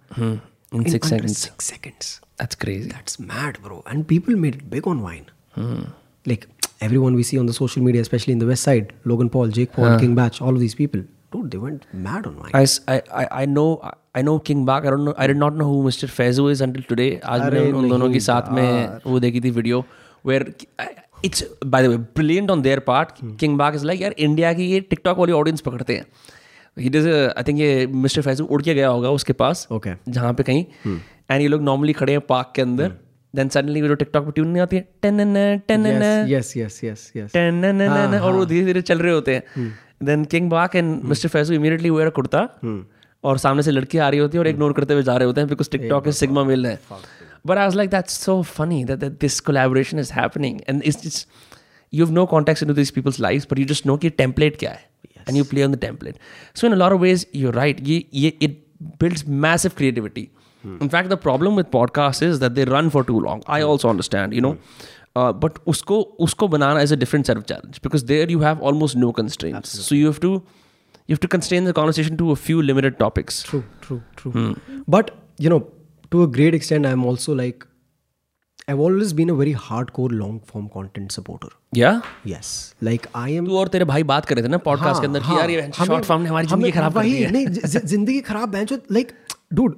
in in six under seconds Six seconds. that's crazy That's mad, bro. And people made it big on Vine. Hmm. Like everyone we see on the social media, especially in the West Side, Logan Paul, Jake Paul, King Batch, all of these people, dude, they went mad on Vine. I, s- I, I, I know I know King Bak. I don't know. I did not know who Mr. Faizu is until today. आज मैंने उन- उन दोनों के साथ में वो देखी थी video where it's by the way brilliant on their part. King Bak is like यार इंडिया की ये टिकटॉक वाली ऑडियंस पकड़ते हैं. He does a, I think ये Mr. Faizu उड़ के गया होगा उसके पास Okay. जहाँ पे कहीं। एंड ये लोग नॉर्मली खड़े हैं पार्क के अंदर। देन सडनली वो जो टिकटॉक पे ट्यून नहीं आती है ten ten yes, yes, yes, yes, yes. टन और वो धीरे धीरे चल रहे होते हैं। Then King Bach and Mister Faizu immediately wear kurta और सामने से लड़की आ रही होती है और इग्नोर करते हुए जा रहे होते हैं बिकॉज़ टिकटॉक इज़ सिग्मा मिल है। But I like that's so funny that this collaboration is happening and just you have no contact into this people's lives but you just know कि टेम्पलेट क्या है। And you play on the template so in a lot of ways you right ये ये it builds massive creativity. In fact, the problem with podcasts is that they run for too long. I also understand, you know. Uh, but usko usko banana is a different set of challenge because there you have almost no constraints. So you have to you have to constrain the conversation to a few limited topics. True, true, true. But you know, to a great extent, I'm also like, I've always been a very hardcore long form content supporter. Yeah. Yes, like I am. तू और तेरे भाई बात कर रहे थे ना podcast के अंदर कि यार ये शॉर्ट फॉर्म ने हमारी जिंदगी खराब कर दी वही है नहीं जि- जि- जिंदगी खराब bench like dude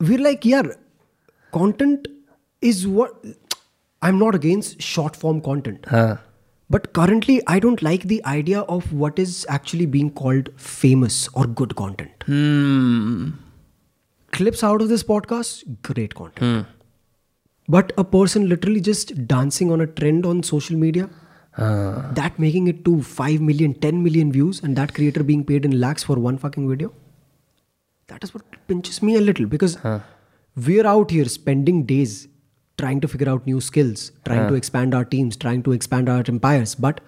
we like यार content is what I am not against short form content हाँ But currently, I don't like the idea of what is actually being called famous or good content. clips out of this podcast, great content. But a person literally just dancing on a trend on social media, हाँ that making it to 5 million, 10 million views, and that creator being paid in lakhs for one fucking video. That is what pinches me a little because we're out here spending days trying to figure out new skills, trying to expand our teams, trying to expand our empires. But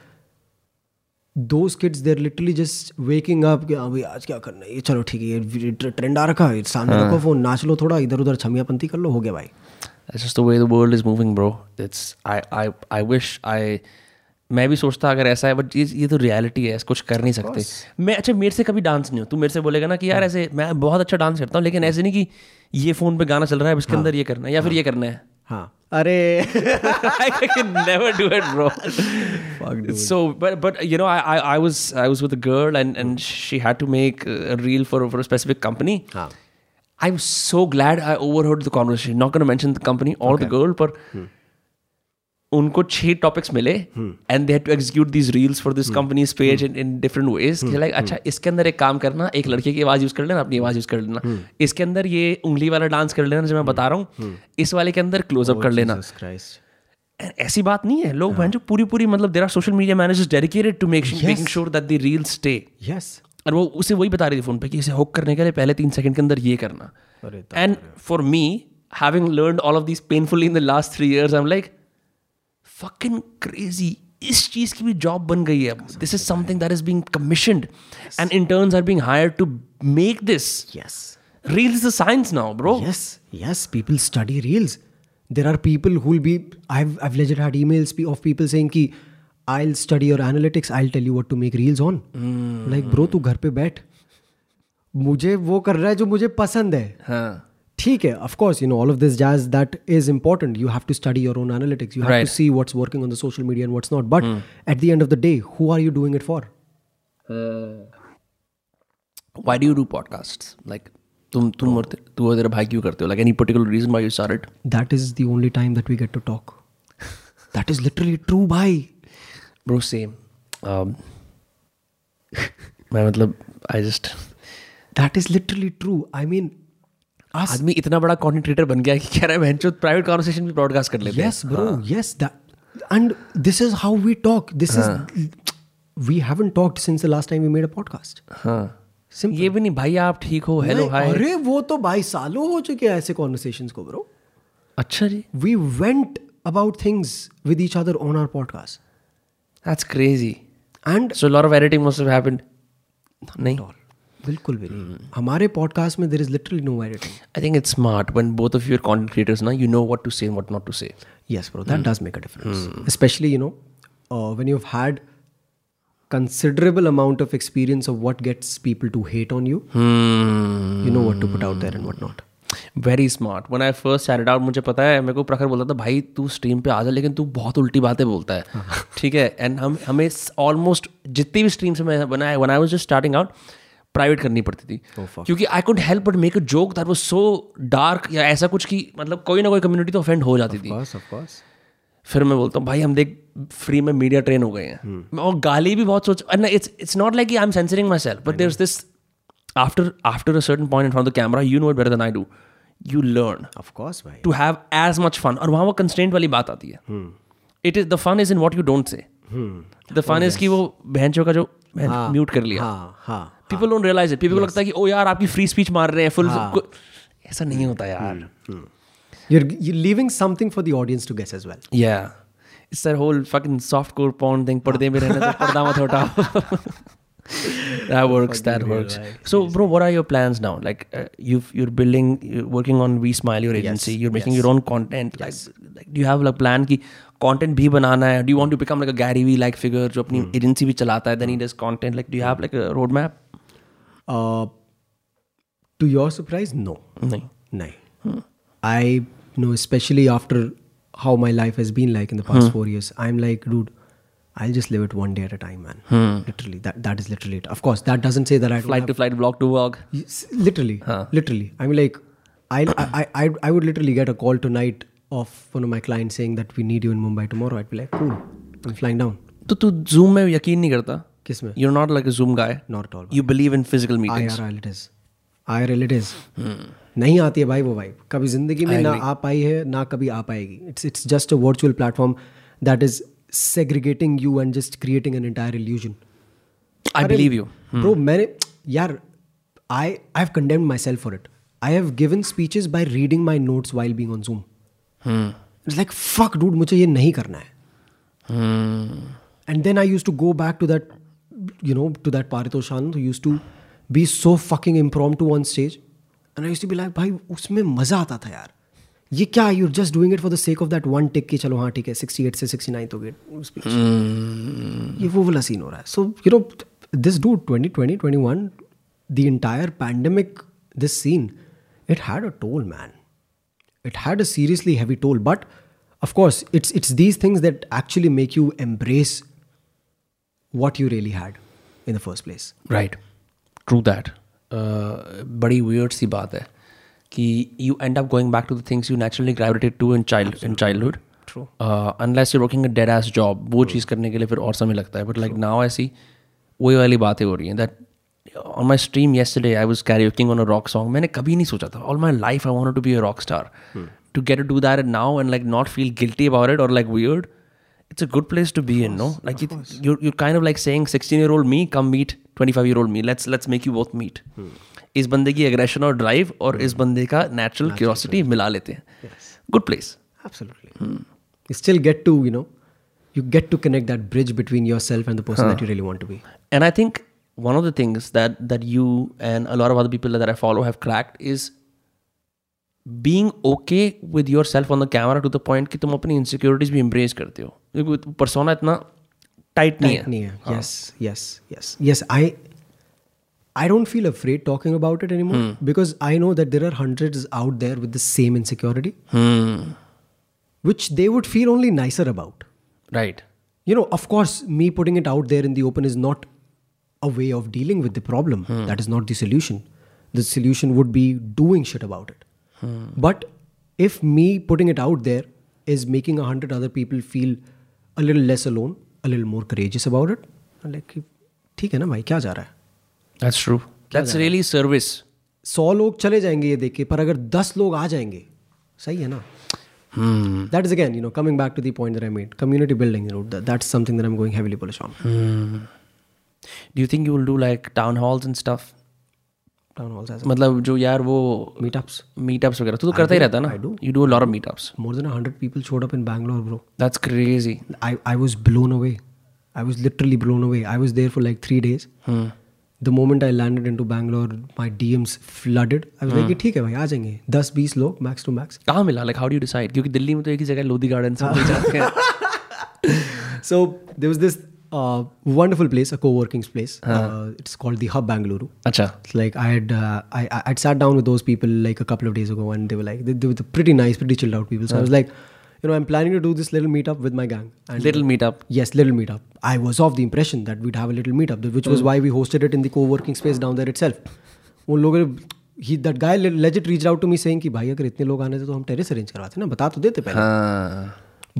those kids, they're literally just waking up. कि, हाँ भाई आज क्या करना है ये चलो ठीक है ये ट्रेंड आ रखा है सामने रखो फोन नाच लो थोड़ा इधर उधर छमियापंती कर लो हो गया भाई It's just the way the world is moving, bro. It's I I I wish I मैं भी सोचता अगर ऐसा है बट ये तो रियलिटी है कुछ कर नहीं सकते। मैं अच्छा मेरे से कभी डांस नहीं हूँ तू मेरे से बोलेगा ना कि यार ऐसे मैं बहुत अच्छा डांस करता हूँ लेकिन ऐसे नहीं कि ये फ़ोन पे गाना चल रहा है इसके अंदर ये करना है या फिर ये करना है। अरे। Never do it bro so but but you know I I was I was with a girl and and she had to make reel for for specific company हाँ. I'm so glad I overheard the conversation. Not going to mention the company or the girl, पर उनको छह topics मिले and they had to execute these reels for this company's page in in different ways like अच्छा इसके अंदर एक काम करना एक लड़के की आवाज़ यूज़ कर लेना अपनी आवाज़ यूज़ कर लेना. इसके अंदर ये उंगली वाला डांस कर लेना जो मैं बता रहा हूँ इस वाले के अंदर क्लोजअप कर लेना। ऐसी बात नहीं है। लोग जो पूरी पूरी मतलब there are social media managers dedicated to make making sure that the reel stay Yes. और वो उसे वही बता रही थी फ़ोन पे कि इसे हुक करने के लिए पहले तीन सेकंड के अंदर ये करना। And for me having learn all of this painfully in the last three years I am like fucking crazy इस चीज़ की भी जॉब बन गई है this is something that is being commissioned and interns are being hired to make this Yes. Reel is the science now bro Yes, yes, people study reels. There are people who'll be. I've I've legit had emails of people saying कि I'll study your analytics. I'll tell you what to make reels on. Like bro, तू घर पे बैठ. मुझे वो कर रहा है जो मुझे पसंद है हाँ ठीक है of course you know all of this jazz that is important you have to study your own analytics you have Right. to see what's working on the social media and what's not but at the end of the day who are you doing it for why do you do podcasts like तुम तुम और ते- तू और तेरा भाई क्यों करते हो like any particular reason why you started that is the only time that we get to talk that is literally true bhai bro same um, मैं मतलब I just that is literally true I mean आदमी इतना बड़ा content बन गया कि कह रहा है प्राइवेट कॉन्वर्सेशन भी ब्रॉडकास्ट कर लेते हैं। Yes bro yes and this is how we talk this is we haven't talked since the last time we made a podcast हाँ।, हाँ।, हाँ। ये भी नहीं भाई आप ठीक हो हेलो हाय अरे वो तो भाई सालों हो चुके हैं ऐसे कॉन्वर्सेशन को ब्रो अच्छा जी। We went about things with each other on our podcast that's crazy and so lot of editing must have happened नहीं बिल्कुल भी नहीं हमारे पॉडकास्ट में there is literally no editing I think it's smart when both of you are content creators now you know what to say and what not to say yes bro that does make a difference especially you know uh, when you've had considerable amount of experience of what gets people to hate on you hmm. you know what to put out there and what not very smart one I first started out मुझे पता है मेरे को प्रखर बोलता था भाई तू स्ट्रीम पे आ जा लेकिन तू बहुत उल्टी बातें बोलता है. ठीक है? एंड हम हमें ऑलमोस्ट जितनी भी स्ट्रीम से मैं बनाया one I was just starting out private करनी पड़ती थी। क्योंकि I could help but make a joke that was so dark या ऐसा कुछ कि मतलब कोई ना कोई कम्युनिटी तो ऑफेंड हो जाती थी। course of course. फिर मैं बोलता हूँ भाई हम देख फ्री में मीडिया ट्रेन हो गए हैं। और गाली भी बहुत सोच it's it's not like I am censoring my self but there is this after after a certain point in from the camera you know it better than I do you learn of course भाई to have as much fun और वहाँ वो constant वाली बात आती है। It is the fun is in what you don't say the fun is कि वो बहनचों का जो म्यूट कर लिया। हाँ हाँ people don't realize it people लगता है कि ओ यार आपकी फ्री स्पीच मार रहे हैं फुल ऐसा नहीं होता यार। you're you're leaving something for the audience to guess as well. Yeah. It's that whole fucking softcore porn thing. पर्दे में रहना तो पर्दा मत हटाओ. that works that works so bro what are your plans now like uh, you've you're building you're working on we smile your agency yes. you're making yes. your own content yes. like, like do you have like plan ki content bhi banana hai do you want to become like a gary vee like figure jo apni mm. agency bhi chalata hai then he hmm. does content like do you hmm. have like a roadmap uh to your surprise no No. nahi hmm. i know especially after how my life has been like in the past hmm. 4 years i'm like dude I'll just live it one day at a time, man. Literally, that that is literally it. Of course, that doesn't say that I don't Flight to flight, vlog to vlog. Yes, literally, literally. I mean, like, I, I, I, I would literally get a call tonight of one of my clients saying that we need you in Mumbai tomorrow. I'd be like, cool, I'm flying down. तो तू Zoom में यकीन नहीं करता? किस में? You're not like a Zoom guy. Not at all. You believe in physical meetings. IRL it is. IRL it is. नहीं आती है भाई वो वाइब कभी जिंदगी में ना आ पाई है ना कभी आ पाएगी it's it's just a virtual platform that is segregating you and just creating an entire illusion I believe you bro मैंने यार I I have condemned my self for it I have given speeches by reading my notes while being on Zoom it's like fuck dude मुझे ये नहीं करना है. And then I used to go back to that, you know, to that Paritoshan who used to be so fucking impromptu on stage. And I used to be like, भाई उसमें मज़ा आता था यार. ये क्या you just doing it for the sake of that one tick कि चलो हाँ ठीक है सिक्सटी एट से सिक्सटी नाइन हो गए ये वो वाला सीन हो रहा है। So you know this do twenty twenty twenty one the entire pandemic this scene it had a toll man it had a seriously heavy toll, but, of course, it's it's these things that actually make you embrace what you really had in the first place. Right true that बड़ी weird सी बात है। कि you end up going back to the things you naturally gravitated to in child in childhood True. Unless you working a dead ass job वो चीज़ करने के लिए फिर और समय लगता है बट लाइक नाउ ऐसी वही वाली बातें हो रही हैं that on my stream yes yesterday I was karaokeing on a rock song मैंने कभी नहीं सोचा था all my life I want to be a rock star to get do that now and like not feel guilty about it और like weird it's a good place to be in no like you kind of like saying 16 year old me come meet 25 year old me. Let's let's make you both meet. इस बंदे की aggression और drive और इस बंदे का natural curiosity मिला लेते हैं। Good place still get to you know you get to connect that bridge between yourself and the person you really want to be and I think one of the things that that you and a of other people that I follow have cracked is being okay with yourself on the camera to the point कि तुम अपनी insecurities भी impress करते हो। क्योंकि persona इतना tight नहीं है। Yes yes yes yes I i don't feel afraid talking about it anymore because i know that there are hundreds out there with the same insecurity which they would feel only nicer about right you know of course me putting it out there in the open is not a way of dealing with the problem that is not the solution the solution would be doing shit about it but if me putting it out there is making a hundred other people feel a little less alone a little more courageous about it I'm like ठीक है ना भाई क्या जा रहा है that's true that's really service सौ लोग चले जाएँगे ये देख के पर अगर दस लोग आ जाएँगे सही है ना? That is again you know coming back to point I made community building that something I am going heavily police on do you think you will do like town halls and stuff मतलब जो यार वो meetups meetups वगैरह तू तो करता ही रहता ना? I do you do Laur lot of meetups more than 100 people showed up in Bangalore bro that's crazy I I was blown away I was literally blown away I was there for like three days the moment I landed in to Bangalore my DMs flooded ठीक है भाई आ जाएँगे। दस बीस लोग max to max कहाँ मिला? Like how do decide क्योंकि दिल्ली में तो एक ही जगह Lodhi garden so there wonderful place a coworking place it's called the hub Bengaluru अच्छा। Like I had I ate sat down with those people like a couple of days ago and they like pretty nice pretty chilled out people like you know, I'm planning to do this little meetup with my gang. And little meetup Yes, little meetup. I was of the impression that we'd have a little meetup, which was why we hosted it in the co-working space down there itself. उन लोगों ने he that guy legit reached out to me saying कि भाई अगर इतने लोग आने थे तो हम टेरेस अरेंज करवाते ना बता तो देते पहले हाँ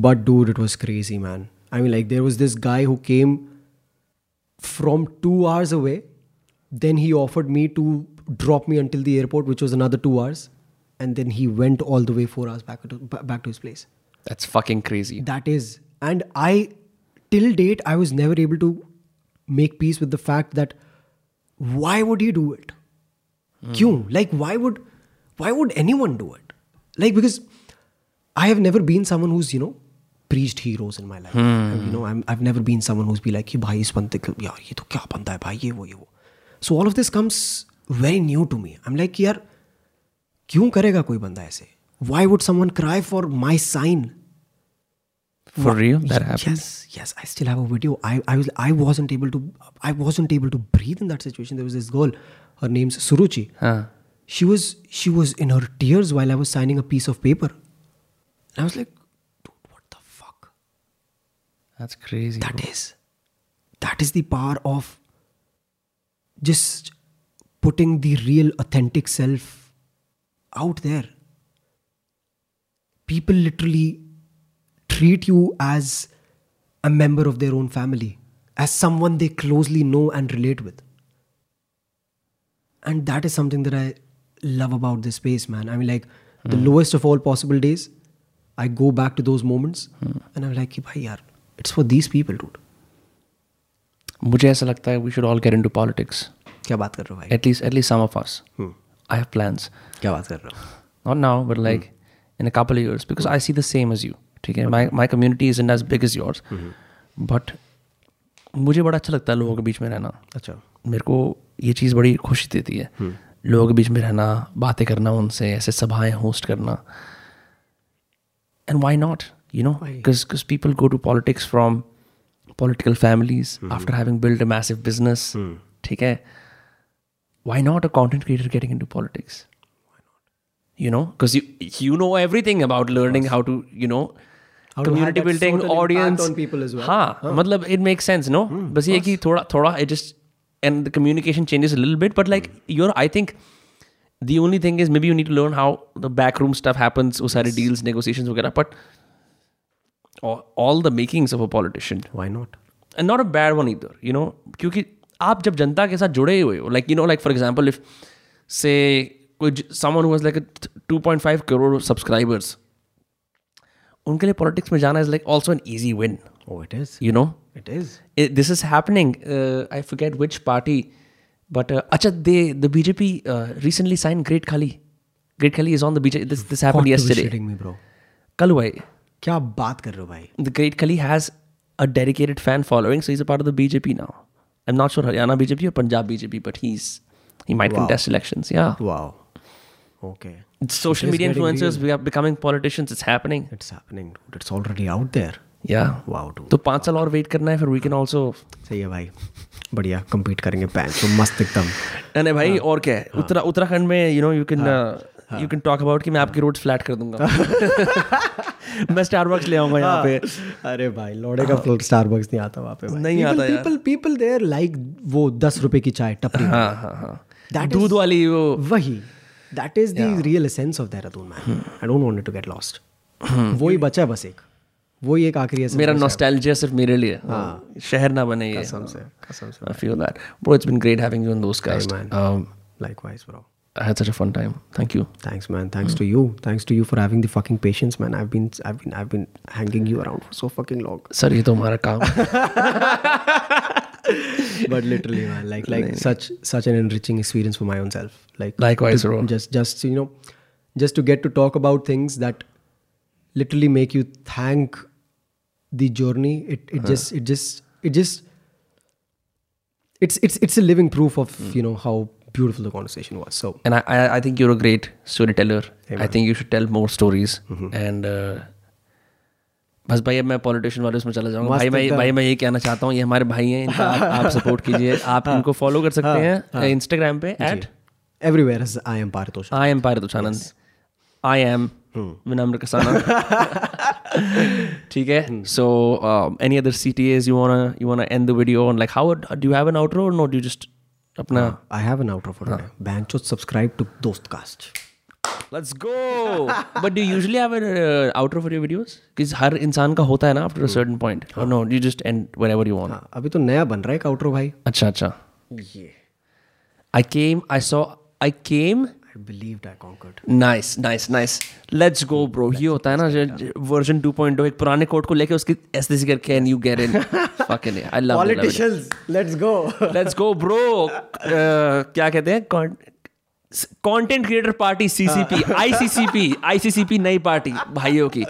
but dude it was crazy man I mean like there was this guy who came from two hours away then he offered me to drop me until the airport which was another two hours and then he went all the way four hours back to, back to his place That's fucking crazy that is and i till date i was never able to make peace with the fact that why would he do it Kyun? like why would why would anyone do it like because i have never been someone who's you know preached heroes in my life you know I'm, i've never been someone who's be like कि भाई इस बंदे को यार ये तो क्या बंदा है भाई ये वो ये वो so all of this comes very new to me i'm like यार क्यों करेगा कोई बंदा ऐसे why would someone cry for my sign for real that happened Yes, yes. I still have a video. I, I was I wasn't able to I wasn't able to breathe in that situation. There was this girl, her name's Suruchi. हाँ She was she was in her tears while I was signing a piece of paper. And I was like, dude, what the fuck? that's crazy That is that is the power of just putting the real authentic self out there People literally treat you as a member of their own family, as someone they closely know and relate with. And that is something that I love about this space, man. I mean, like the lowest of all possible days, I go back to those moments, and I'm like, "कि भाई यार, it's for these people, dude. मुझे ऐसा लगता है we should all get into politics क्या बात कर रहे हो भाई? At least at least some of us I have plans क्या बात कर रहे हो? not now but like in couple years because I see the same age you ठीक है? My my community is in as big is yours but मुझे बड़ा अच्छा लगता है लोगों के बीच में रहना। अच्छा। मेरे को ये चीज़ बड़ी खुशी देती है। hmm. लोगों के बीच में रहना बातें करना उनसे ऐसे सभाएँ होस्ट करना। And why not you know because people go to politics from political families after having build a massive business ठीक है? Why not a content creator getting in to politics you know because you you know everything about learning how to you know How to have community that building sort of impact audience on people as well. हाँ मतलब it makes sense no बस ये कि थोड़ा थोड़ा it just and the communication changes a little bit but like you're I think the only thing is maybe you need to learn how the backroom stuff happens वो सारे deals negotiations वगैरह but all, all the makings of a politician Why not? and not a bad one either you know क्योंकि आप जब जनता के साथ जुड़े हुए हो like you know like for example if say कोई ज- someone who has like a 2.5 crore subscribers उनके लिए politics में जाना is like also an easy win Oh, it is. you know It is. it, this is happening uh, I forget which party but uh, acha they the BJP uh, recently signed Great Khali Great Khali is on the BJP this, this happened Got to be yesterday shitting me, bro. कल हुआ है क्या बात कर रहे हो भाई? the Great Khali has a dedicated fan following, so he's a part of the BJP now. I'm not sure Haryana BJP or Punjab BJP, but he's he might contest elections. Yeah, Wow. Okay. social media influencers, we are becoming politicians. It's happening. It's happening, dude. It's already out there. Yeah. Wow, dude. तो पाँच साल और wait करना है फिर we can also सही है भाई बढ़िया compete करेंगे पैन तो मस्त एकदम अरे भाई और क्या है उत्तरा उत्तराखंड में you know you can you can talk about कि मैं आपकी रोड फ्लैट कर दूँगा मैं स्टारबक्स ले आऊँगा यहाँ पे अरे भाई लौड़े का फ्लोट स्टारबक्स नहीं आता वहाँ पे। नहीं आता यार। people people there like वो दस रुपए की चाय टपरी हाँ हाँ हाँ दूध वाली वो वही that is the real essence of Dehradun man I don't want to get lost वही बचा बस एक वही एक आखिरी मेरा नॉस्टैल्जिया सिर्फ़ मेरे लिए शहर ना बने ये कसम से कसम से I feel that. Bro, it's been great having you on those guys. Um, likewise bro I had such a fun time. Thank you. thanks man thanks mm. to you thanks to you for having the fucking patience man i've been i've been i've been hanging you around for so fucking long sir ये तो हमारा काम है। but literally man like like such such an enriching experience for my own self. Like Likewise, to- bro. just just you know just to get to talk about things that literally make you thank the journey. It it uh-huh. just it just it just it's it's it's a living proof of mm. you know how beautiful the conversation was. So And I, I, I think you're a great storyteller. I think you should tell more stories. Mm-hmm. And uh, बस भाई अब मैं politician वाले उसमें चला जाऊँगा। भाई मैं भाई मैं ये कहना चाहता हूँ ये हमारे भाई हैं इनका आप, आप सपोर्ट कीजिए। आप इनको फॉलो कर सकते हैं इंस्टाग्राम पे at as i am paritosh I am Paritosh Anand I am Vinamra Kasana ठीक है? So any other CTAs you wanna you wanna end the video on like how do have an outro और not you just अपना i have an outro for today. Bancho subscribe to dostcast. Let's go but do usually have an outro for your videos किस हर इंसान का होता है ना after a certain point और no you just end whenever you want अभी तो नया बन रहा है एक outro भाई। अच्छा अच्छा। I came I saw I came i believed i conquered. Nice nice nice let's go bro ये होता है ना वर्जन 2.0 एक पुराने कोड को लेके उसकी ऐसे ऐसे करके and you get in fucking I love politicians let's go. Let's go bro क्या कहते हैं? Content creator party CCP ICCP ICCP नई पार्टी भाइयों की।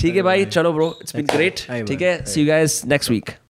ठीक है भाई चलो ब्रो इट्स बीन ग्रेट ठीक है see you guys next week